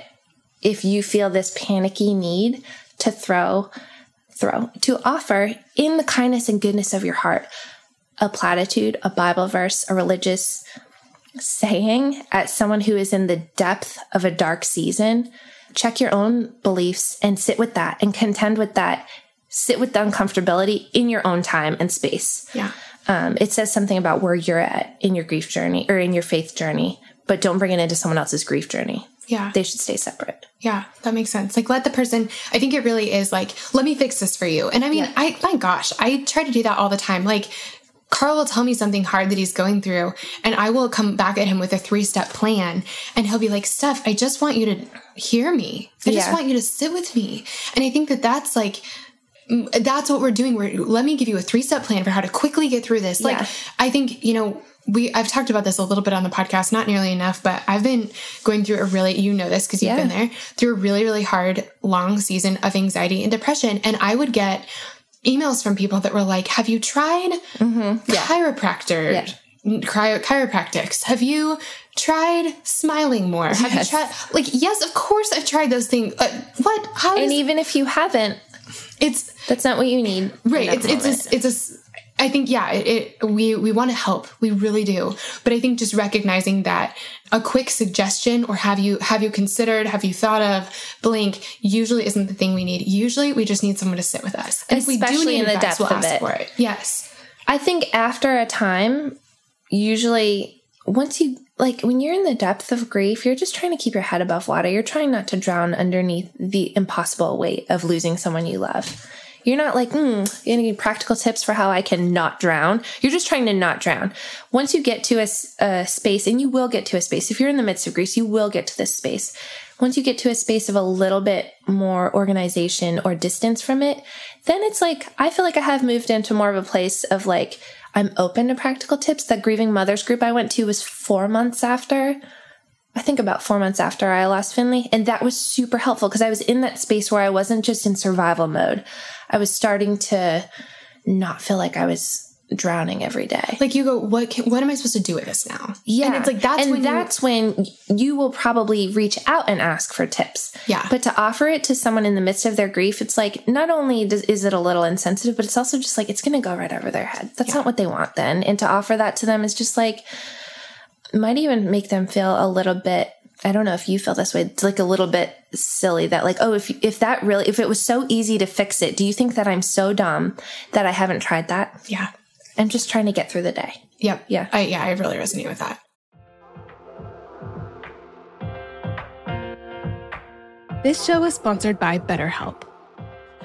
if you feel this panicky need to throw, throw, to offer in the kindness and goodness of your heart a platitude, a Bible verse, a religious saying at someone who is in the depth of a dark season, check your own beliefs and sit with that and contend with that. Sit with the uncomfortability in your own time and space. Yeah. Um, it says something about where you're at in your grief journey or in your faith journey, but don't bring it into someone else's grief journey. Yeah. They should stay separate. Yeah, that makes sense. Like let the person I think it really is like, let me fix this for you. And I mean, yeah. I my gosh, I try to do that all the time. Like Carl will tell me something hard that he's going through, and I will come back at him with a three step plan. And he'll be like, Steph, I just want you to hear me. I yeah. just want you to sit with me. And I think that that's like, that's what we're doing. We're let me give you a three step plan for how to quickly get through this. Like, yeah. I think, you know, we I've talked about this a little bit on the podcast, not nearly enough, but I've been going through a really you know this because you've yeah. been there through a really really hard long season of anxiety and depression, and I would get emails from people that were like, "Have you tried mm-hmm. yeah. chiropractor?" Yeah. Chiro- chiropractics. Have you tried smiling more? Have yes. you tried like yes, of course I've tried those things. Uh, what? How? And even if you haven't, it's that's not what you need. Right. It's moment. it's a, it's a I think yeah, it, it we we want to help. We really do. But I think just recognizing that a quick suggestion or have you have you considered, have you thought of blink usually isn't the thing we need. Usually we just need someone to sit with us. And Especially if we do need in the depth we'll of it. For it. Yes. I think after a time, usually once you like when you're in the depth of grief, you're just trying to keep your head above water. You're trying not to drown underneath the impossible weight of losing someone you love. You're not like, hmm, you need practical tips for how I can not drown. You're just trying to not drown. Once you get to a, a space, and you will get to a space, if you're in the midst of grief, you will get to this space. Once you get to a space of a little bit more organization or distance from it, then it's like, I feel like I have moved into more of a place of like, I'm open to practical tips. That grieving mothers group I went to was four months after I think about four months after I lost Finley. And that was super helpful because I was in that space where I wasn't just in survival mode. I was starting to not feel like I was drowning every day. Like you go, what can, what am I supposed to do with this now? Yeah. And it's like that's and when that's you, when you will probably reach out and ask for tips. Yeah. But to offer it to someone in the midst of their grief, it's like not only does, is it a little insensitive, but it's also just like it's going to go right over their head. That's yeah. not what they want then. And to offer that to them is just like might even make them feel a little bit I don't know if you feel this way. It's like a little bit silly that like, oh, if if that really if it was so easy to fix it, do you think that I'm so dumb that I haven't tried that? Yeah. I'm just trying to get through the day. Yep. Yeah. I yeah, I really resonate with that. This show is sponsored by BetterHelp.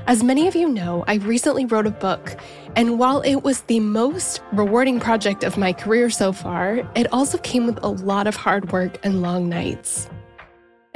As many of you know, I recently wrote a book, and while it was the most rewarding project of my career so far, it also came with a lot of hard work and long nights.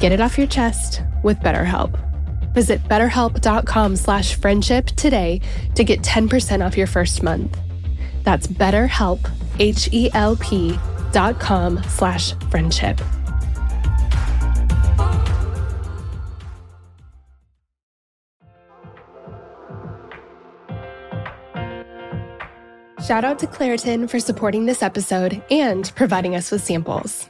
Get it off your chest with BetterHelp. Visit betterhelp.com slash friendship today to get 10% off your first month. That's betterhelp, H-E-L-P dot com slash friendship. Shout out to Claritin for supporting this episode and providing us with samples.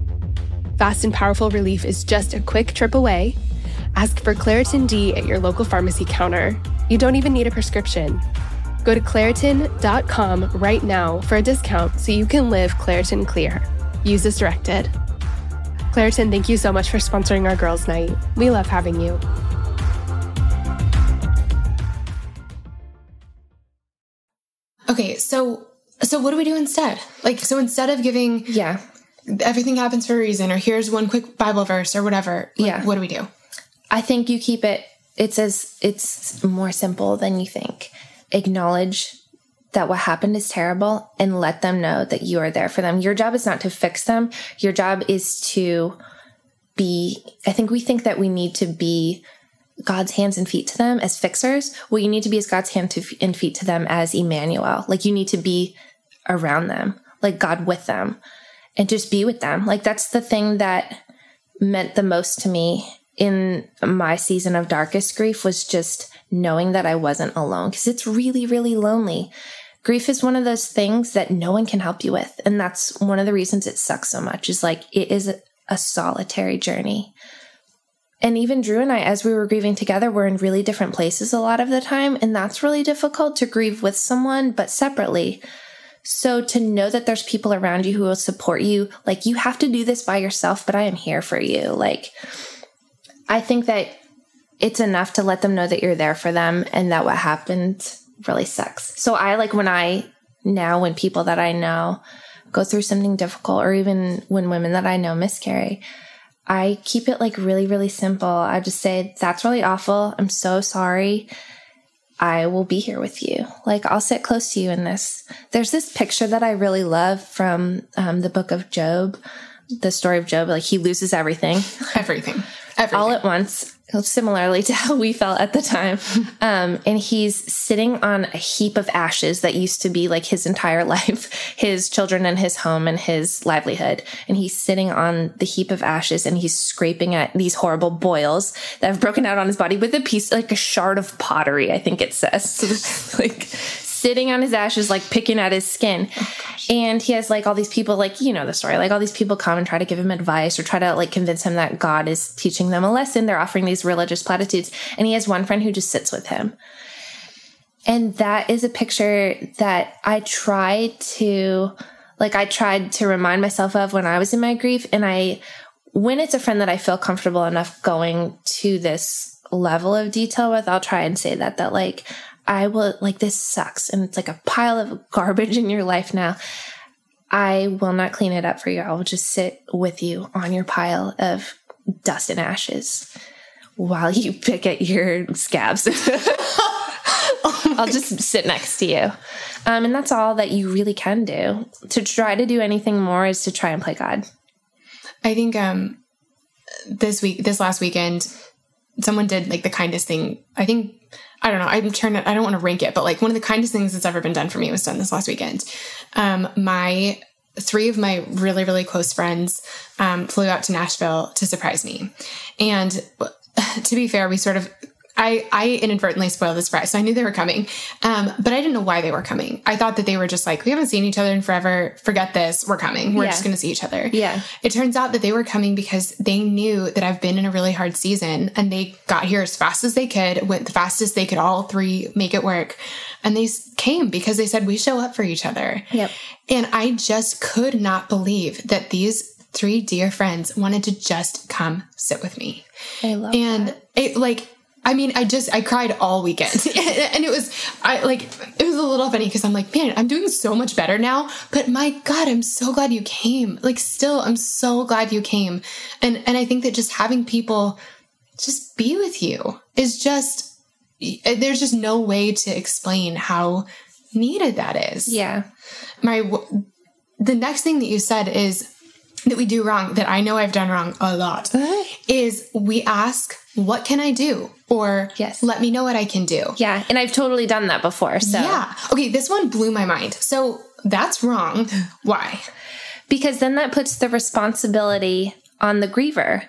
Fast and powerful relief is just a quick trip away. Ask for Claritin D at your local pharmacy counter. You don't even need a prescription. Go to Claritin.com right now for a discount so you can live Claritin Clear. Use as directed. Claritin, thank you so much for sponsoring our girls' night. We love having you. Okay, so so what do we do instead? Like so instead of giving Yeah. Everything happens for a reason or here's one quick Bible verse or whatever, like, Yeah. what do we do? I think you keep it it's as it's more simple than you think. Acknowledge that what happened is terrible and let them know that you are there for them. Your job is not to fix them. Your job is to be I think we think that we need to be God's hands and feet to them as fixers. Well, you need to be as God's hand to, and feet to them as Emmanuel. Like you need to be around them, like God with them, and just be with them. Like that's the thing that meant the most to me in my season of darkest grief was just knowing that I wasn't alone because it's really, really lonely. Grief is one of those things that no one can help you with. And that's one of the reasons it sucks so much is like it is a solitary journey. And even Drew and I, as we were grieving together, we were in really different places a lot of the time. And that's really difficult to grieve with someone, but separately. So to know that there's people around you who will support you, like you have to do this by yourself, but I am here for you. Like, I think that it's enough to let them know that you're there for them and that what happened really sucks. So I like when I now, when people that I know go through something difficult, or even when women that I know miscarry, I keep it like really, really simple. I just say, that's really awful. I'm so sorry. I will be here with you. Like, I'll sit close to you in this. There's this picture that I really love from um, the book of Job, the story of Job. Like, he loses everything. Everything. Everything. all at once, similarly to how we felt at the time. Um, and he's sitting on a heap of ashes that used to be like his entire life, his children and his home and his livelihood. And he's sitting on the heap of ashes and he's scraping at these horrible boils that have broken out on his body with a piece, like a shard of pottery, I think it says. Like sitting on his ashes, like picking at his skin. Oh, and he has like all these people, like, you know, the story, like all these people come and try to give him advice or try to like convince him that God is teaching them a lesson. They're offering these religious platitudes. And he has one friend who just sits with him. And that is a picture that I try to, like, I tried to remind myself of when I was in my grief. And I, when it's a friend that I feel comfortable enough going to this level of detail with, I'll try and say that, that like, I will, like, this sucks. And it's like a pile of garbage in your life now. I will not clean it up for you. I will just sit with you on your pile of dust and ashes while you pick at your scabs. oh I'll just sit next to you. Um, and that's all that you really can do. To try to do anything more is to try and play God. I think um, this week, this last weekend, someone did like the kindest thing. I think I don't know. I'm trying to, I don't want to rank it, but like one of the kindest things that's ever been done for me was done this last weekend. Um, my three of my really, really close friends um, flew out to Nashville to surprise me. And to be fair, we sort of I, I inadvertently spoiled the surprise. So I knew they were coming. Um, but I didn't know why they were coming. I thought that they were just like, we haven't seen each other in forever. Forget this. We're coming. We're yeah. just going to see each other. Yeah. It turns out that they were coming because they knew that I've been in a really hard season and they got here as fast as they could, went the fastest they could all three make it work. And they came because they said, we show up for each other. Yep. And I just could not believe that these three dear friends wanted to just come sit with me. I love and that. it like I mean, I just I cried all weekend, and it was I like it was a little funny because I'm like, man, I'm doing so much better now. But my God, I'm so glad you came. Like, still, I'm so glad you came, and and I think that just having people just be with you is just there's just no way to explain how needed that is. Yeah. My the next thing that you said is that we do wrong that I know I've done wrong a lot uh-huh. is we ask, what can I do? Or yes. let me know what I can do. Yeah. And I've totally done that before. So Yeah. Okay, this one blew my mind. So that's wrong. Why? Because then that puts the responsibility on the griever.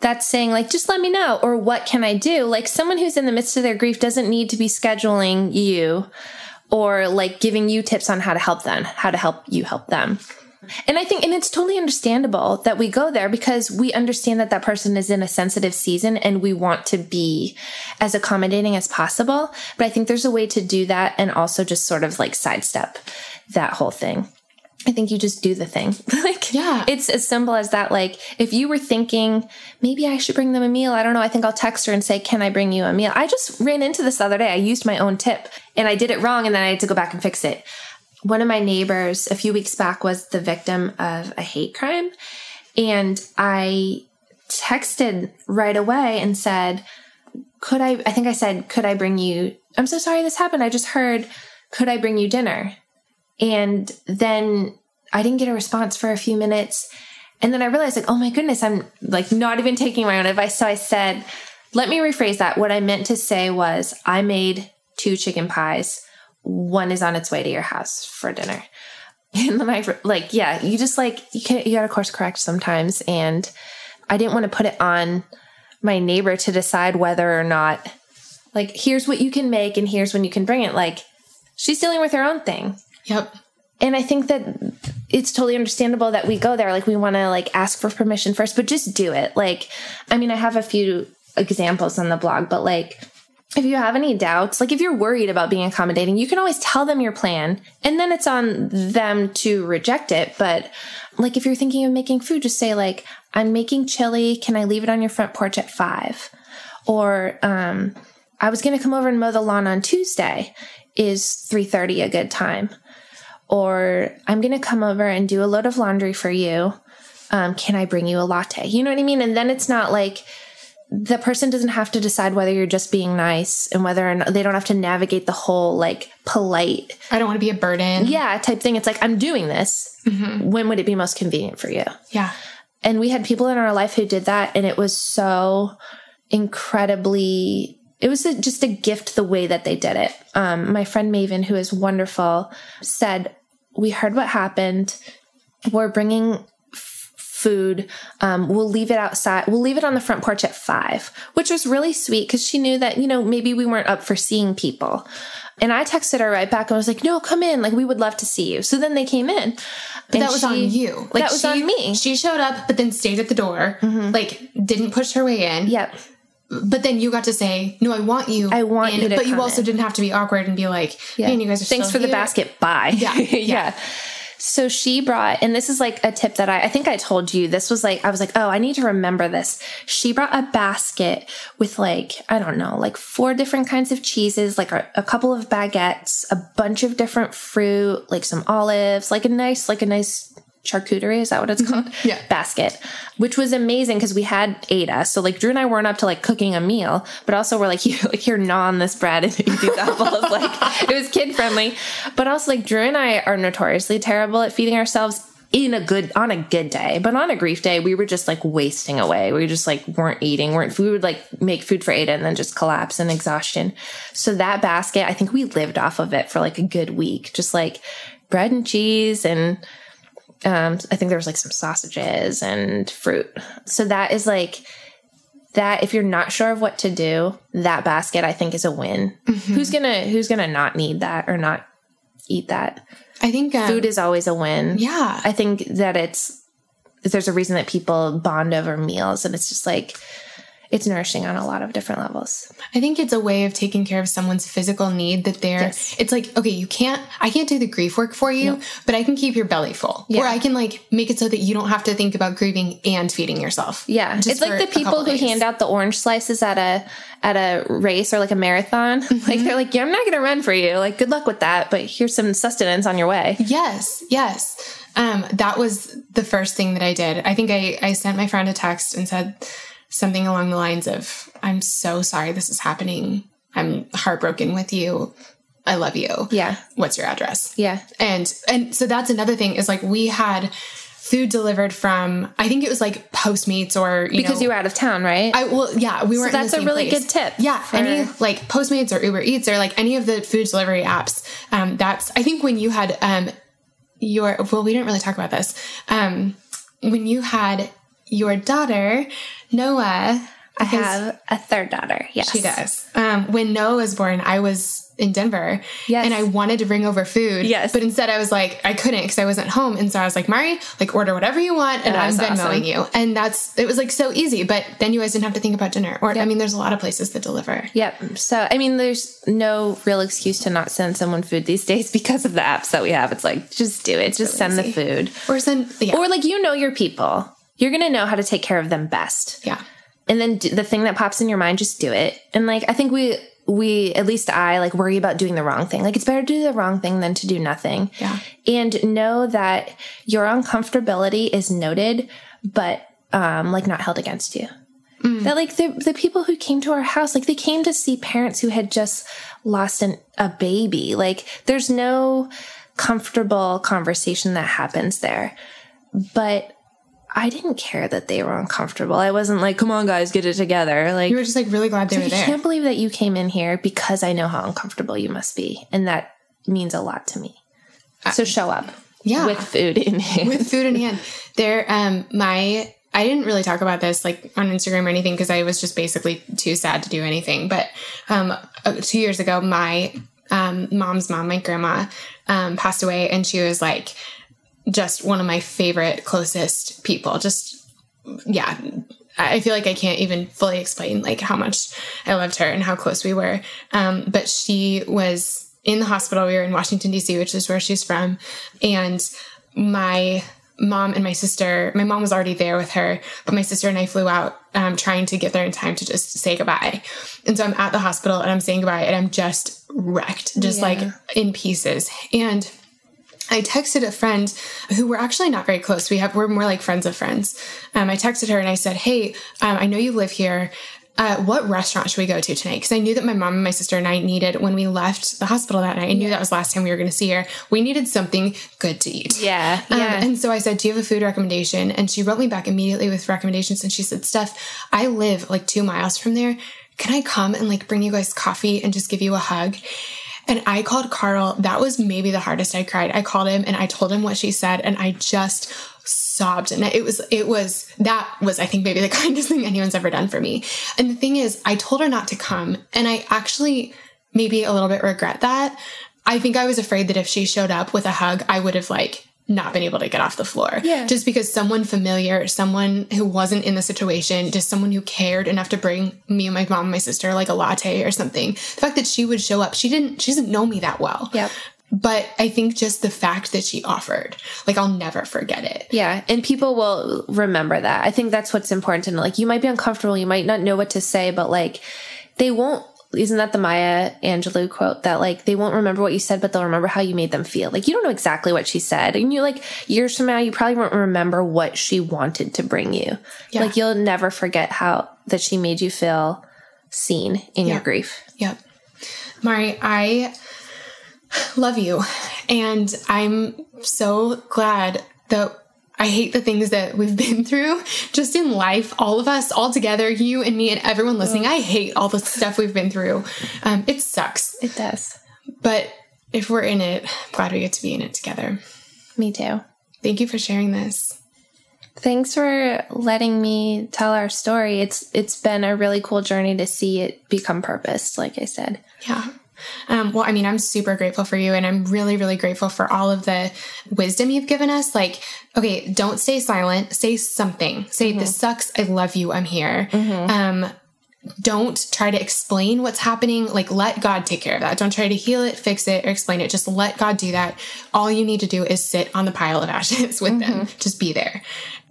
That's saying, like, just let me know, or what can I do? Like, someone who's in the midst of their grief doesn't need to be scheduling you or like giving you tips on how to help them, how to help you help them. And I think, and it's totally understandable that we go there because we understand that that person is in a sensitive season and we want to be as accommodating as possible. But I think there's a way to do that and also just sort of like sidestep that whole thing. I think you just do the thing. like, yeah, it's as simple as that. Like, if you were thinking, maybe I should bring them a meal, I don't know. I think I'll text her and say, Can I bring you a meal? I just ran into this the other day. I used my own tip and I did it wrong and then I had to go back and fix it one of my neighbors a few weeks back was the victim of a hate crime. And I texted right away and said, Could I? I think I said, Could I bring you? I'm so sorry this happened. I just heard, Could I bring you dinner? And then I didn't get a response for a few minutes. And then I realized, like, oh my goodness, I'm like not even taking my own advice. So I said, Let me rephrase that. What I meant to say was, I made two chicken pies one is on its way to your house for dinner. And then I like, yeah, you just like you can you got to course correct sometimes, and I didn't want to put it on my neighbor to decide whether or not like here's what you can make and here's when you can bring it. Like she's dealing with her own thing. Yep. And I think that it's totally understandable that we go there. Like we want to like ask for permission first, but just do it. Like, I mean, I have a few examples on the blog, but like if you have any doubts, like if you're worried about being accommodating, you can always tell them your plan and then it's on them to reject it. But like if you're thinking of making food, just say like, I'm making chili. Can I leave it on your front porch at five? Or, um, I was going to come over and mow the lawn on Tuesday. Is 3:30 a good time? Or I'm going to come over and do a load of laundry for you. Um, can I bring you a latte? You know what I mean? And then it's not like the person doesn't have to decide whether you're just being nice and whether or not they don't have to navigate the whole like polite i don't want to be a burden. yeah type thing. It's like i'm doing this. Mm-hmm. when would it be most convenient for you? Yeah. And we had people in our life who did that and it was so incredibly it was a, just a gift the way that they did it. Um, my friend maven who is wonderful said we heard what happened. We're bringing food um, we'll leave it outside we'll leave it on the front porch at five which was really sweet because she knew that you know maybe we weren't up for seeing people and i texted her right back and was like no come in like we would love to see you so then they came in but that was on you. Like that was she, on me. She showed up, but then stayed at the door, like didn't push her way in. Yep. But then you got to say, "No, I want you. I want in," you But you also in. didn't have to be awkward and be like, "Man, you guys are Thanks for the basket. Bye. Yeah, yeah. yeah. So she brought, and this is like a tip that I, I think I told you. This was like, I was like, oh, I need to remember this. She brought a basket with like, I don't know, like four different kinds of cheeses, like a, a couple of baguettes, a bunch of different fruit, like some olives, like a nice, like a nice charcuterie is that what it's mm-hmm. called? Yeah. basket which was amazing because we had ada. So like drew and i weren't up to like cooking a meal but also we're like here like here gnaw on this bread and eat these apples. Like it was kid friendly but also like drew and i are notoriously terrible at feeding ourselves in a good on a good day. But on a grief day we were just like wasting away. We just like weren't eating weren't we would like make food for ada and then just collapse in exhaustion. So that basket i think we lived off of it for like a good week. Just like bread and cheese and um, I think there was like some sausages and fruit. So that is like that. If you're not sure of what to do, that basket I think is a win. Who's gonna Who's gonna not need that or not eat that? I think um, Food is always a win. Yeah. I think that it's there's a reason that people bond over meals, and it's just like it's nourishing on a lot of different levels. I think it's a way of taking care of someone's physical need that they're Yes. it's like, okay, you can't I can't do the grief work for you, but I can keep your belly full. Yeah. Or I can like make it so that you don't have to think about grieving and feeding yourself. Yeah, it's like the people who days. hand out the orange slices at a at a race or like a marathon. Like they're like, yeah, I'm not going to run for you. Like, good luck with that, but here's some sustenance on your way. Yes, yes. Um, that was the first thing that I did. I think I, I sent my friend a text and said something along the lines of, I'm so sorry this is happening. I'm heartbroken with you. I love you. Yeah, What's your address? yeah, And and so that's another thing is like we had food delivered from I think it was like Postmates or you because know, you were out of town, right? I well yeah we weren't. in that's the a really place. good tip Yeah, for- any like Postmates or Uber Eats or like any of the food delivery apps. Um, that's I think when you had um your well we didn't really talk about this um when you had your daughter Noah. I have a third daughter. Yes, She does. Um, when Noah was born, I was in Denver. Yes. And I wanted to bring over food. Yes. But instead, I was like, I couldn't because I wasn't home. And so I was like, Mari, like, order whatever you want, and I'm Venmoing awesome. you. And that's, it was like so easy. But then you guys didn't have to think about dinner. Or, I mean, there's a lot of places that deliver. Yep. So, I mean, there's no real excuse to not send someone food these days because of the apps that we have. It's like, just do it. just send the food. Or send, yeah. Or like, you know your people. You're going to know how to take care of them best. yeah. and then the thing that pops in your mind just do it. And like i think we we at least i like worry about doing the wrong thing. Like it's better to do the wrong thing than to do nothing. Yeah. and know that your uncomfortability is noted but um like not held against you. That like the the people who came to our house like they came to see parents who had just lost an, a baby. Like there's no comfortable conversation that happens there. But I didn't care that they were uncomfortable. I wasn't like, come on, guys, get it together. Like, You were just like really glad they were there. I can't believe that you came in here because I know how uncomfortable you must be. And that means a lot to me. So show up. Yeah. With food in hand. with food in hand. There, um, my I didn't really talk about this like on Instagram or anything because I was just basically too sad to do anything. But um, uh, two years ago, my um, mom's mom, my grandma, um, passed away, and she was like just one of my favorite, closest people. Just yeah. I feel like I can't even fully explain like how much I loved her and how close we were. Um, but she was in the hospital. We were in Washington D.C., which is where she's from, and my mom and my sister. My mom was already there with her, but my sister and I flew out um, trying to get there in time to just say goodbye. And so I'm at the hospital and I'm saying goodbye, and I'm just wrecked, just like in pieces, and. I texted a friend who we're actually not very close. We have we're more like friends of friends. Um, I texted her and I said, "Hey, um, I know you live here. uh, what restaurant should we go to tonight? Because I knew that my mom and my sister and I needed when we left the hospital that night. I knew that was the last time we were going to see her. We needed something good to eat. Yeah, Um, yeah. and so I said, "Do you have a food recommendation?" And she wrote me back immediately with recommendations. And she said, "Steph, I live like two miles from there. Can I come and like bring you guys coffee and just give you a hug?" And I called Carl. That was maybe the hardest I cried. I called him and I told him what she said, and I just sobbed. And it was, it was, that was, I think, maybe the kindest thing anyone's ever done for me. And the thing is, I told her not to come. And I actually maybe a little bit regret that. I think I was afraid that if she showed up with a hug, I would have like not been able to get off the floor. Yeah. Just because someone familiar, someone who wasn't in the situation, just someone who cared enough to bring me and my mom and my sister like a latte or something. The fact that she would show up, she didn't, she doesn't know me that well. Yep. But I think just the fact that she offered, like I'll never forget it. Yeah, and people will remember that. I think that's what's important to know. Like, you might be uncomfortable, you might not know what to say, but like, they won't. Isn't that the Maya Angelou quote that like they won't remember what you said, but they'll remember how you made them feel? Like you don't know exactly what she said, and you like years from now, you probably won't remember what she wanted to bring you. Yeah. Like you'll never forget how that she made you feel seen in Yeah. your grief. Yep. Mari, I love you. And I'm so glad that I hate the things that we've been through just in life, all of us, all together, you and me and everyone listening. I hate all the stuff we've been through. Um, it sucks. It does. But if we're in it, I'm glad we get to be in it together. Me too. Thank you for sharing this. Thanks for letting me tell our story. It's it's been a really cool journey to see it become purpose, like I said. Yeah. Um, well, I mean, I'm super grateful for you, and I'm really, really grateful for all of the wisdom you've given us. Like, okay, don't stay silent. Say something. Say, "This sucks. I love you. I'm here." Um, don't try to explain what's happening. Like, let God take care of that. Don't try to heal it, fix it, or explain it. Just let God do that. All you need to do is sit on the pile of ashes with them. Just be there.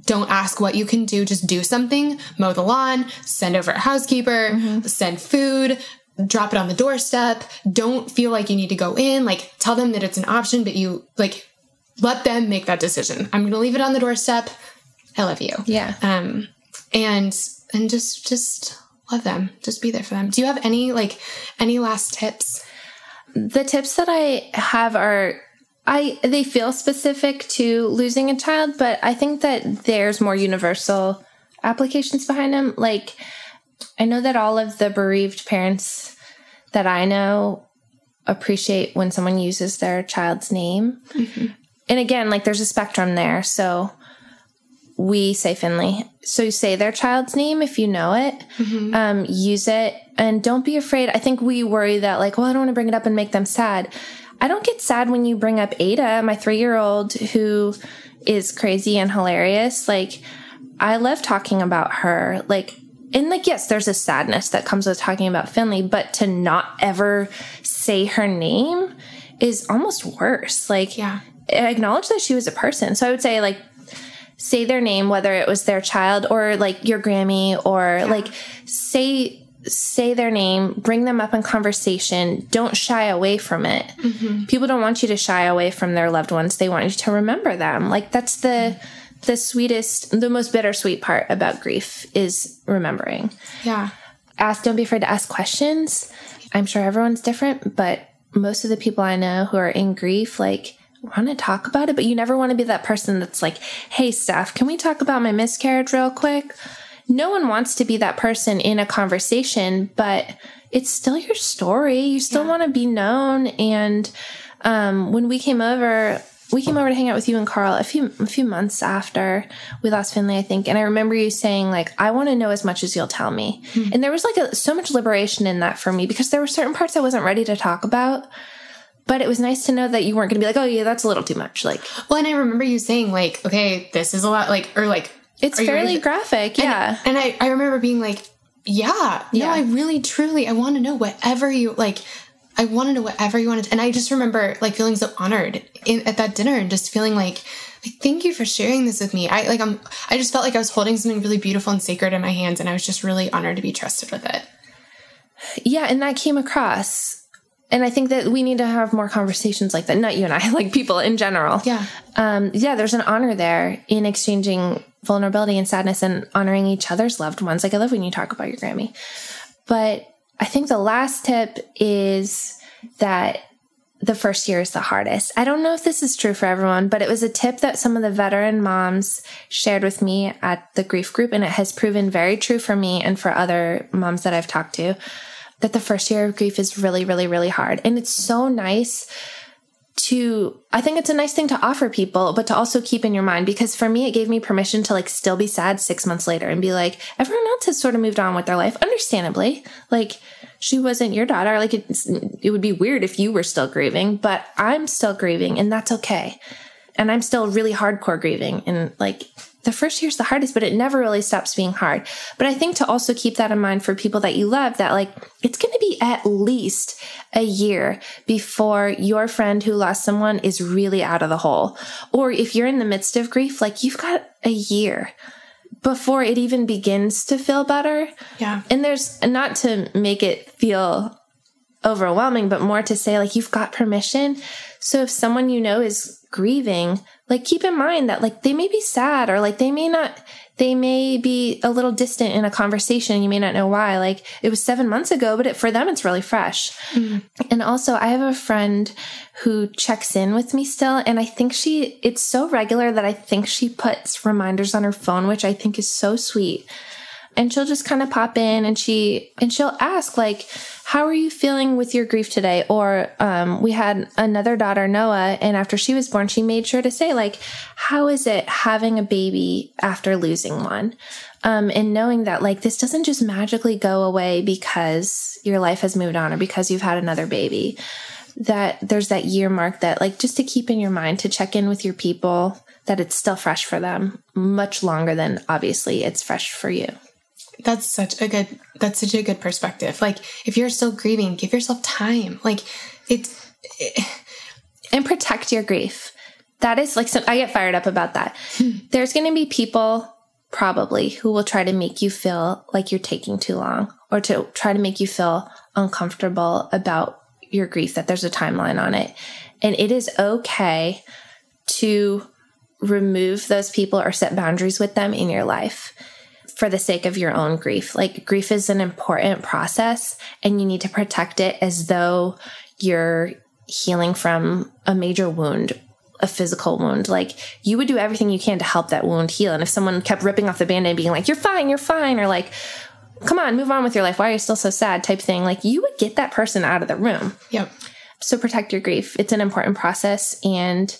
Don't ask what you can do. Just do something. Mow the lawn, send over a housekeeper, send food, drop it on the doorstep. Don't feel like you need to go in. Like, tell them that it's an option, but you, like, let them make that decision. I'm going to leave it on the doorstep. I love you. Yeah. Um, and, and just, just love them. Just be there for them. Do you have any, like, any last tips? The tips that I have are I they feel specific to losing a child, but I think that there's more universal applications behind them. Like I know that all of the bereaved parents that I know appreciate when someone uses their child's name. And again, like there's a spectrum there. So we say Finley. So you say their child's name if you know it. Um, use it and don't be afraid. I think we worry that like, well, I don't want to bring it up and make them sad. I don't get sad when you bring up Ada, my three year old who is crazy and hilarious. Like, I love talking about her. Like, and like, yes, there's a sadness that comes with talking about Finley, but to not ever say her name is almost worse. Like, Yeah. acknowledge that she was a person. So I would say, like, say their name, whether it was their child or like your Grammy or like say say their name, bring them up in conversation. Don't shy away from it. Mm-hmm. People don't want you to shy away from their loved ones. They want you to remember them. Like that's the the sweetest, the most bittersweet part about grief is remembering. Yeah. Ask, don't be afraid to ask questions. I'm sure everyone's different, but most of the people I know who are in grief, like, want to talk about it, but you never want to be that person that's like, hey, Steph, can we talk about my miscarriage real quick? No one wants to be that person in a conversation, but it's still your story. You still want to be known. And um, when we came over, we came over to hang out with you and Carl a few a few months after we lost Finley, I think. And I remember you saying like, "I want to know as much as you'll tell me." Hmm. And there was like a, so much liberation in that for me because there were certain parts I wasn't ready to talk about. But it was nice to know that you weren't going to be like, "Oh yeah, that's a little too much." Like Well, and I remember you saying, like, okay, this is a lot, like, or like, it's Are you ready fairly to- graphic, yeah. And I, I remember being like, yeah, no, Yeah. I really, truly, I want to know whatever you like. I want to know whatever you wanted. And I just remember like feeling so honored in, at that dinner and just feeling like, like, thank you for sharing this with me. I like, I'm, I just felt like I was holding something really beautiful and sacred in my hands. And I was just really honored to be trusted with it. Yeah, and that came across. and I think that we need to have more conversations like that. Not you and I, like people in general. Yeah. Um, yeah, there's an honor there in exchanging vulnerability and sadness and honoring each other's loved ones. Like I love when you talk about your Grammy. But I think the last tip is that the first year is the hardest. I don't know if this is true for everyone, but it was a tip that some of the veteran moms shared with me at the grief group, and it has proven very true for me and for other moms that I've talked to that the first year of grief is really, really, really hard. And it's so nice to I think it's a nice thing to offer people, but to also keep in your mind because for me it gave me permission to like still be sad 6 months later and be like everyone else has sort of moved on with their life understandably. Like she wasn't your daughter. Like it would be weird if you were still grieving, but I'm still grieving and that's okay. And I'm still really hardcore grieving and like the first year's the hardest, but it never really stops being hard. But I think to also keep that in mind for people that you love, that like it's going to be at least a year before your friend who lost someone is really out of the hole. Or if you're in the midst of grief, like you've got a year before it even begins to feel better. Yeah. And there's not to make it feel overwhelming, but more to say like you've got permission. So if someone you know is grieving, like keep in mind that like they may be sad or like they may not they may be a little distant in a conversation. You may not know why. Like it was 7 months ago but it, for them it's really fresh. Mm. and also i have a friend who checks in with me still and i think she it's so regular that i think she puts reminders on her phone which i think is so sweet and she'll just kind of pop in and she and she'll ask like how are you feeling with your grief today? Or um, we had another daughter noah and after she was born she made sure to say like how is it having a baby after losing one? Um, and knowing that like this doesn't just magically go away because your life has moved on or because you've had another baby. That there's that year mark that like just to keep in your mind to check in with your people that it's still fresh for them much longer than obviously it's fresh for you that's such a good that's such a good perspective. Like if you're still grieving give yourself time. Like it's it, and protect your grief. That is like so i get fired up about that. There's going to be people probably who will try to make you feel like you're taking too long or to try to make you feel uncomfortable about your grief that there's a timeline on it. And it is okay to remove those people or set boundaries with them in your life for the sake of your own grief. Like grief is an important process and you need to protect it as though you're healing from a major wound a physical wound. Like you would do everything you can to help that wound heal. And if someone kept ripping off the band-aid being like, you're fine, you're fine, or like, come on, move on with your life. Why are you still so sad? type thing, like you would get that person out of the room. Yep. So protect your grief. It's an important process and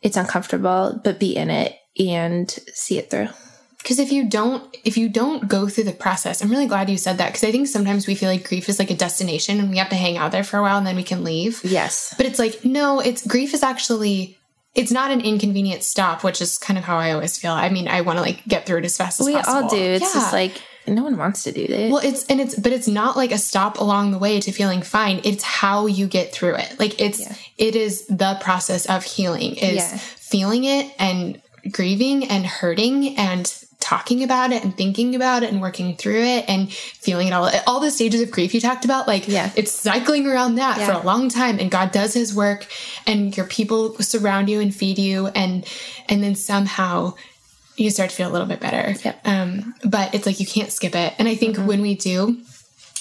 it's uncomfortable, but be in it and see it through because if you don't if you don't go through the process i'm really glad you said that because i think sometimes we feel like grief is like a destination and we have to hang out there for a while and then we can leave yes but it's like no it's grief is actually it's not an inconvenient stop which is kind of how i always feel i mean i want to like get through it as fast as we possible we all do it's yeah. just like no one wants to do this. Well, it's and it's but it's not like a stop along the way to feeling fine. It's how you get through it. Like it's yeah. it is the process of healing is yeah. feeling it and grieving and hurting and talking about it and thinking about it and working through it and feeling it all all the stages of grief you talked about like yeah. it's cycling around that yeah. for a long time and God does his work and your people surround you and feed you and and then somehow you start to feel a little bit better yep. um but it's like you can't skip it and I think mm-hmm. when we do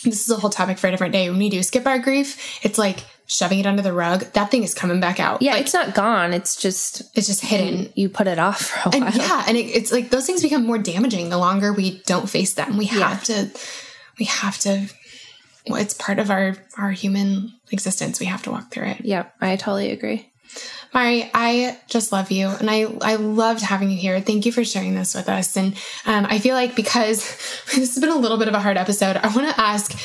this is a whole topic for a different day when we do skip our grief it's like shoving it under the rug, that thing is coming back out. Yeah, like, it's not gone. It's just it's just hidden. You, put it off for a and while. Yeah, and it, it's like those things become more damaging the longer we don't face them. We have yeah. to. We have to. Well, it's part of our our human existence. We have to walk through it. Yep, I totally agree. Mari, I just love you, and I I loved having you here. Thank you for sharing this with us. And um, I feel like because this has been a little bit of a hard episode, I want to ask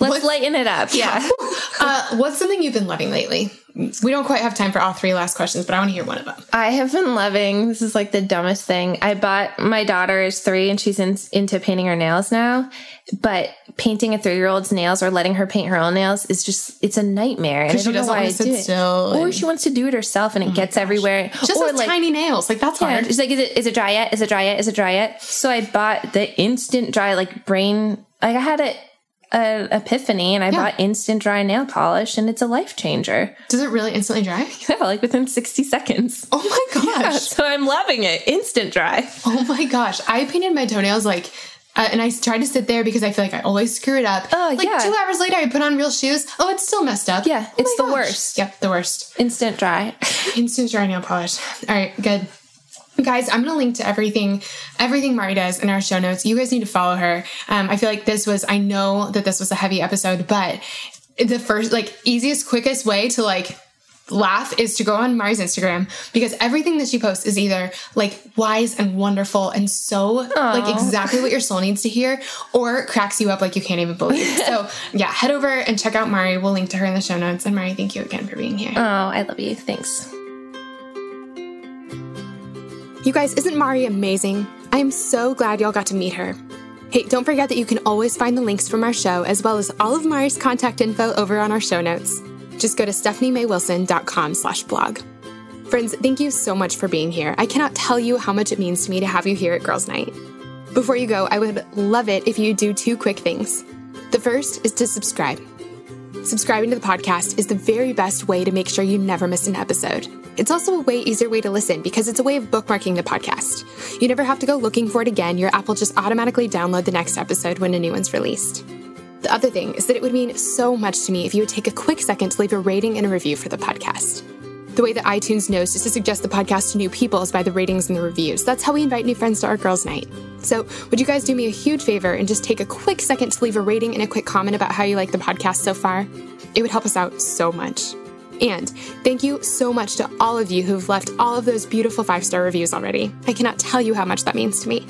Let's lighten it up. Yeah. uh, what's something you've been loving lately? We don't quite have time for all three last questions, but I want to hear one of them. I have been loving. This is like the dumbest thing. I bought my daughter is three and she's in, into painting her nails now, but painting a three year old's nails or letting her paint her own nails is just it's a nightmare. And I don't know why I do it. Or she wants to do it herself and it oh gets gosh. everywhere. Just or like tiny nails, like that's yeah, hard. She's like, is it is it dry yet? Is it dry yet? Is it dry yet? So I bought the instant dry like brain. Like I had it an epiphany and I Yeah. bought instant dry nail polish and it's a life changer. Does it really instantly dry? Yeah, like within 60 seconds. Oh my Yeah, gosh. so I'm loving it. Instant dry. Oh my gosh. I painted my toenails like, uh, and I tried to sit there because I feel like I always screw it up. Oh, like yeah. two hours later, I put on real shoes. Oh, it's still messed up. Yeah, Oh it's the gosh. worst. Yep, the worst. Instant dry. Instant dry nail polish. All right, good. Guys, I'm gonna link to everything, everything Mari does in our show notes. You guys need to follow her. Um, I feel like this was, I know that this was a heavy episode, but the first, like, easiest, quickest way to like laugh is to go on Mari's Instagram because everything that she posts is either like wise and wonderful and so like exactly what your soul needs to hear or cracks you up like you can't even believe. so yeah, head over and check out Mari. We'll link to her in the show notes. And Mari, thank you again for being here. Oh, I love you. Thanks. You guys, isn't Mari amazing? I am so glad y'all got to meet her. Hey, don't forget that you can always find the links from our show as well as all of Mari's contact info over on our show notes. Just go to stephaniemaywilson.com slash blog. Friends, thank you so much for being here. I cannot tell you how much it means to me to have you here at Girls Night. Before you go, I would love it if you do two quick things. The first is to subscribe. Subscribing to the podcast is the very best way to make sure you never miss an episode. It's also a way easier way to listen because it's a way of bookmarking the podcast. You never have to go looking for it again. Your app will just automatically download the next episode when a new one's released. The other thing is that it would mean so much to me if you would take a quick second to leave a rating and a review for the podcast. The way that iTunes knows is to suggest the podcast to new people is by the ratings and the reviews. That's how we invite new friends to our girls' night. So, would you guys do me a huge favor and just take a quick second to leave a rating and a quick comment about how you like the podcast so far? It would help us out so much. And thank you so much to all of you who've left all of those beautiful five star reviews already. I cannot tell you how much that means to me.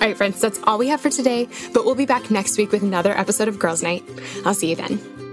All right, friends, that's all we have for today, but we'll be back next week with another episode of Girls Night. I'll see you then.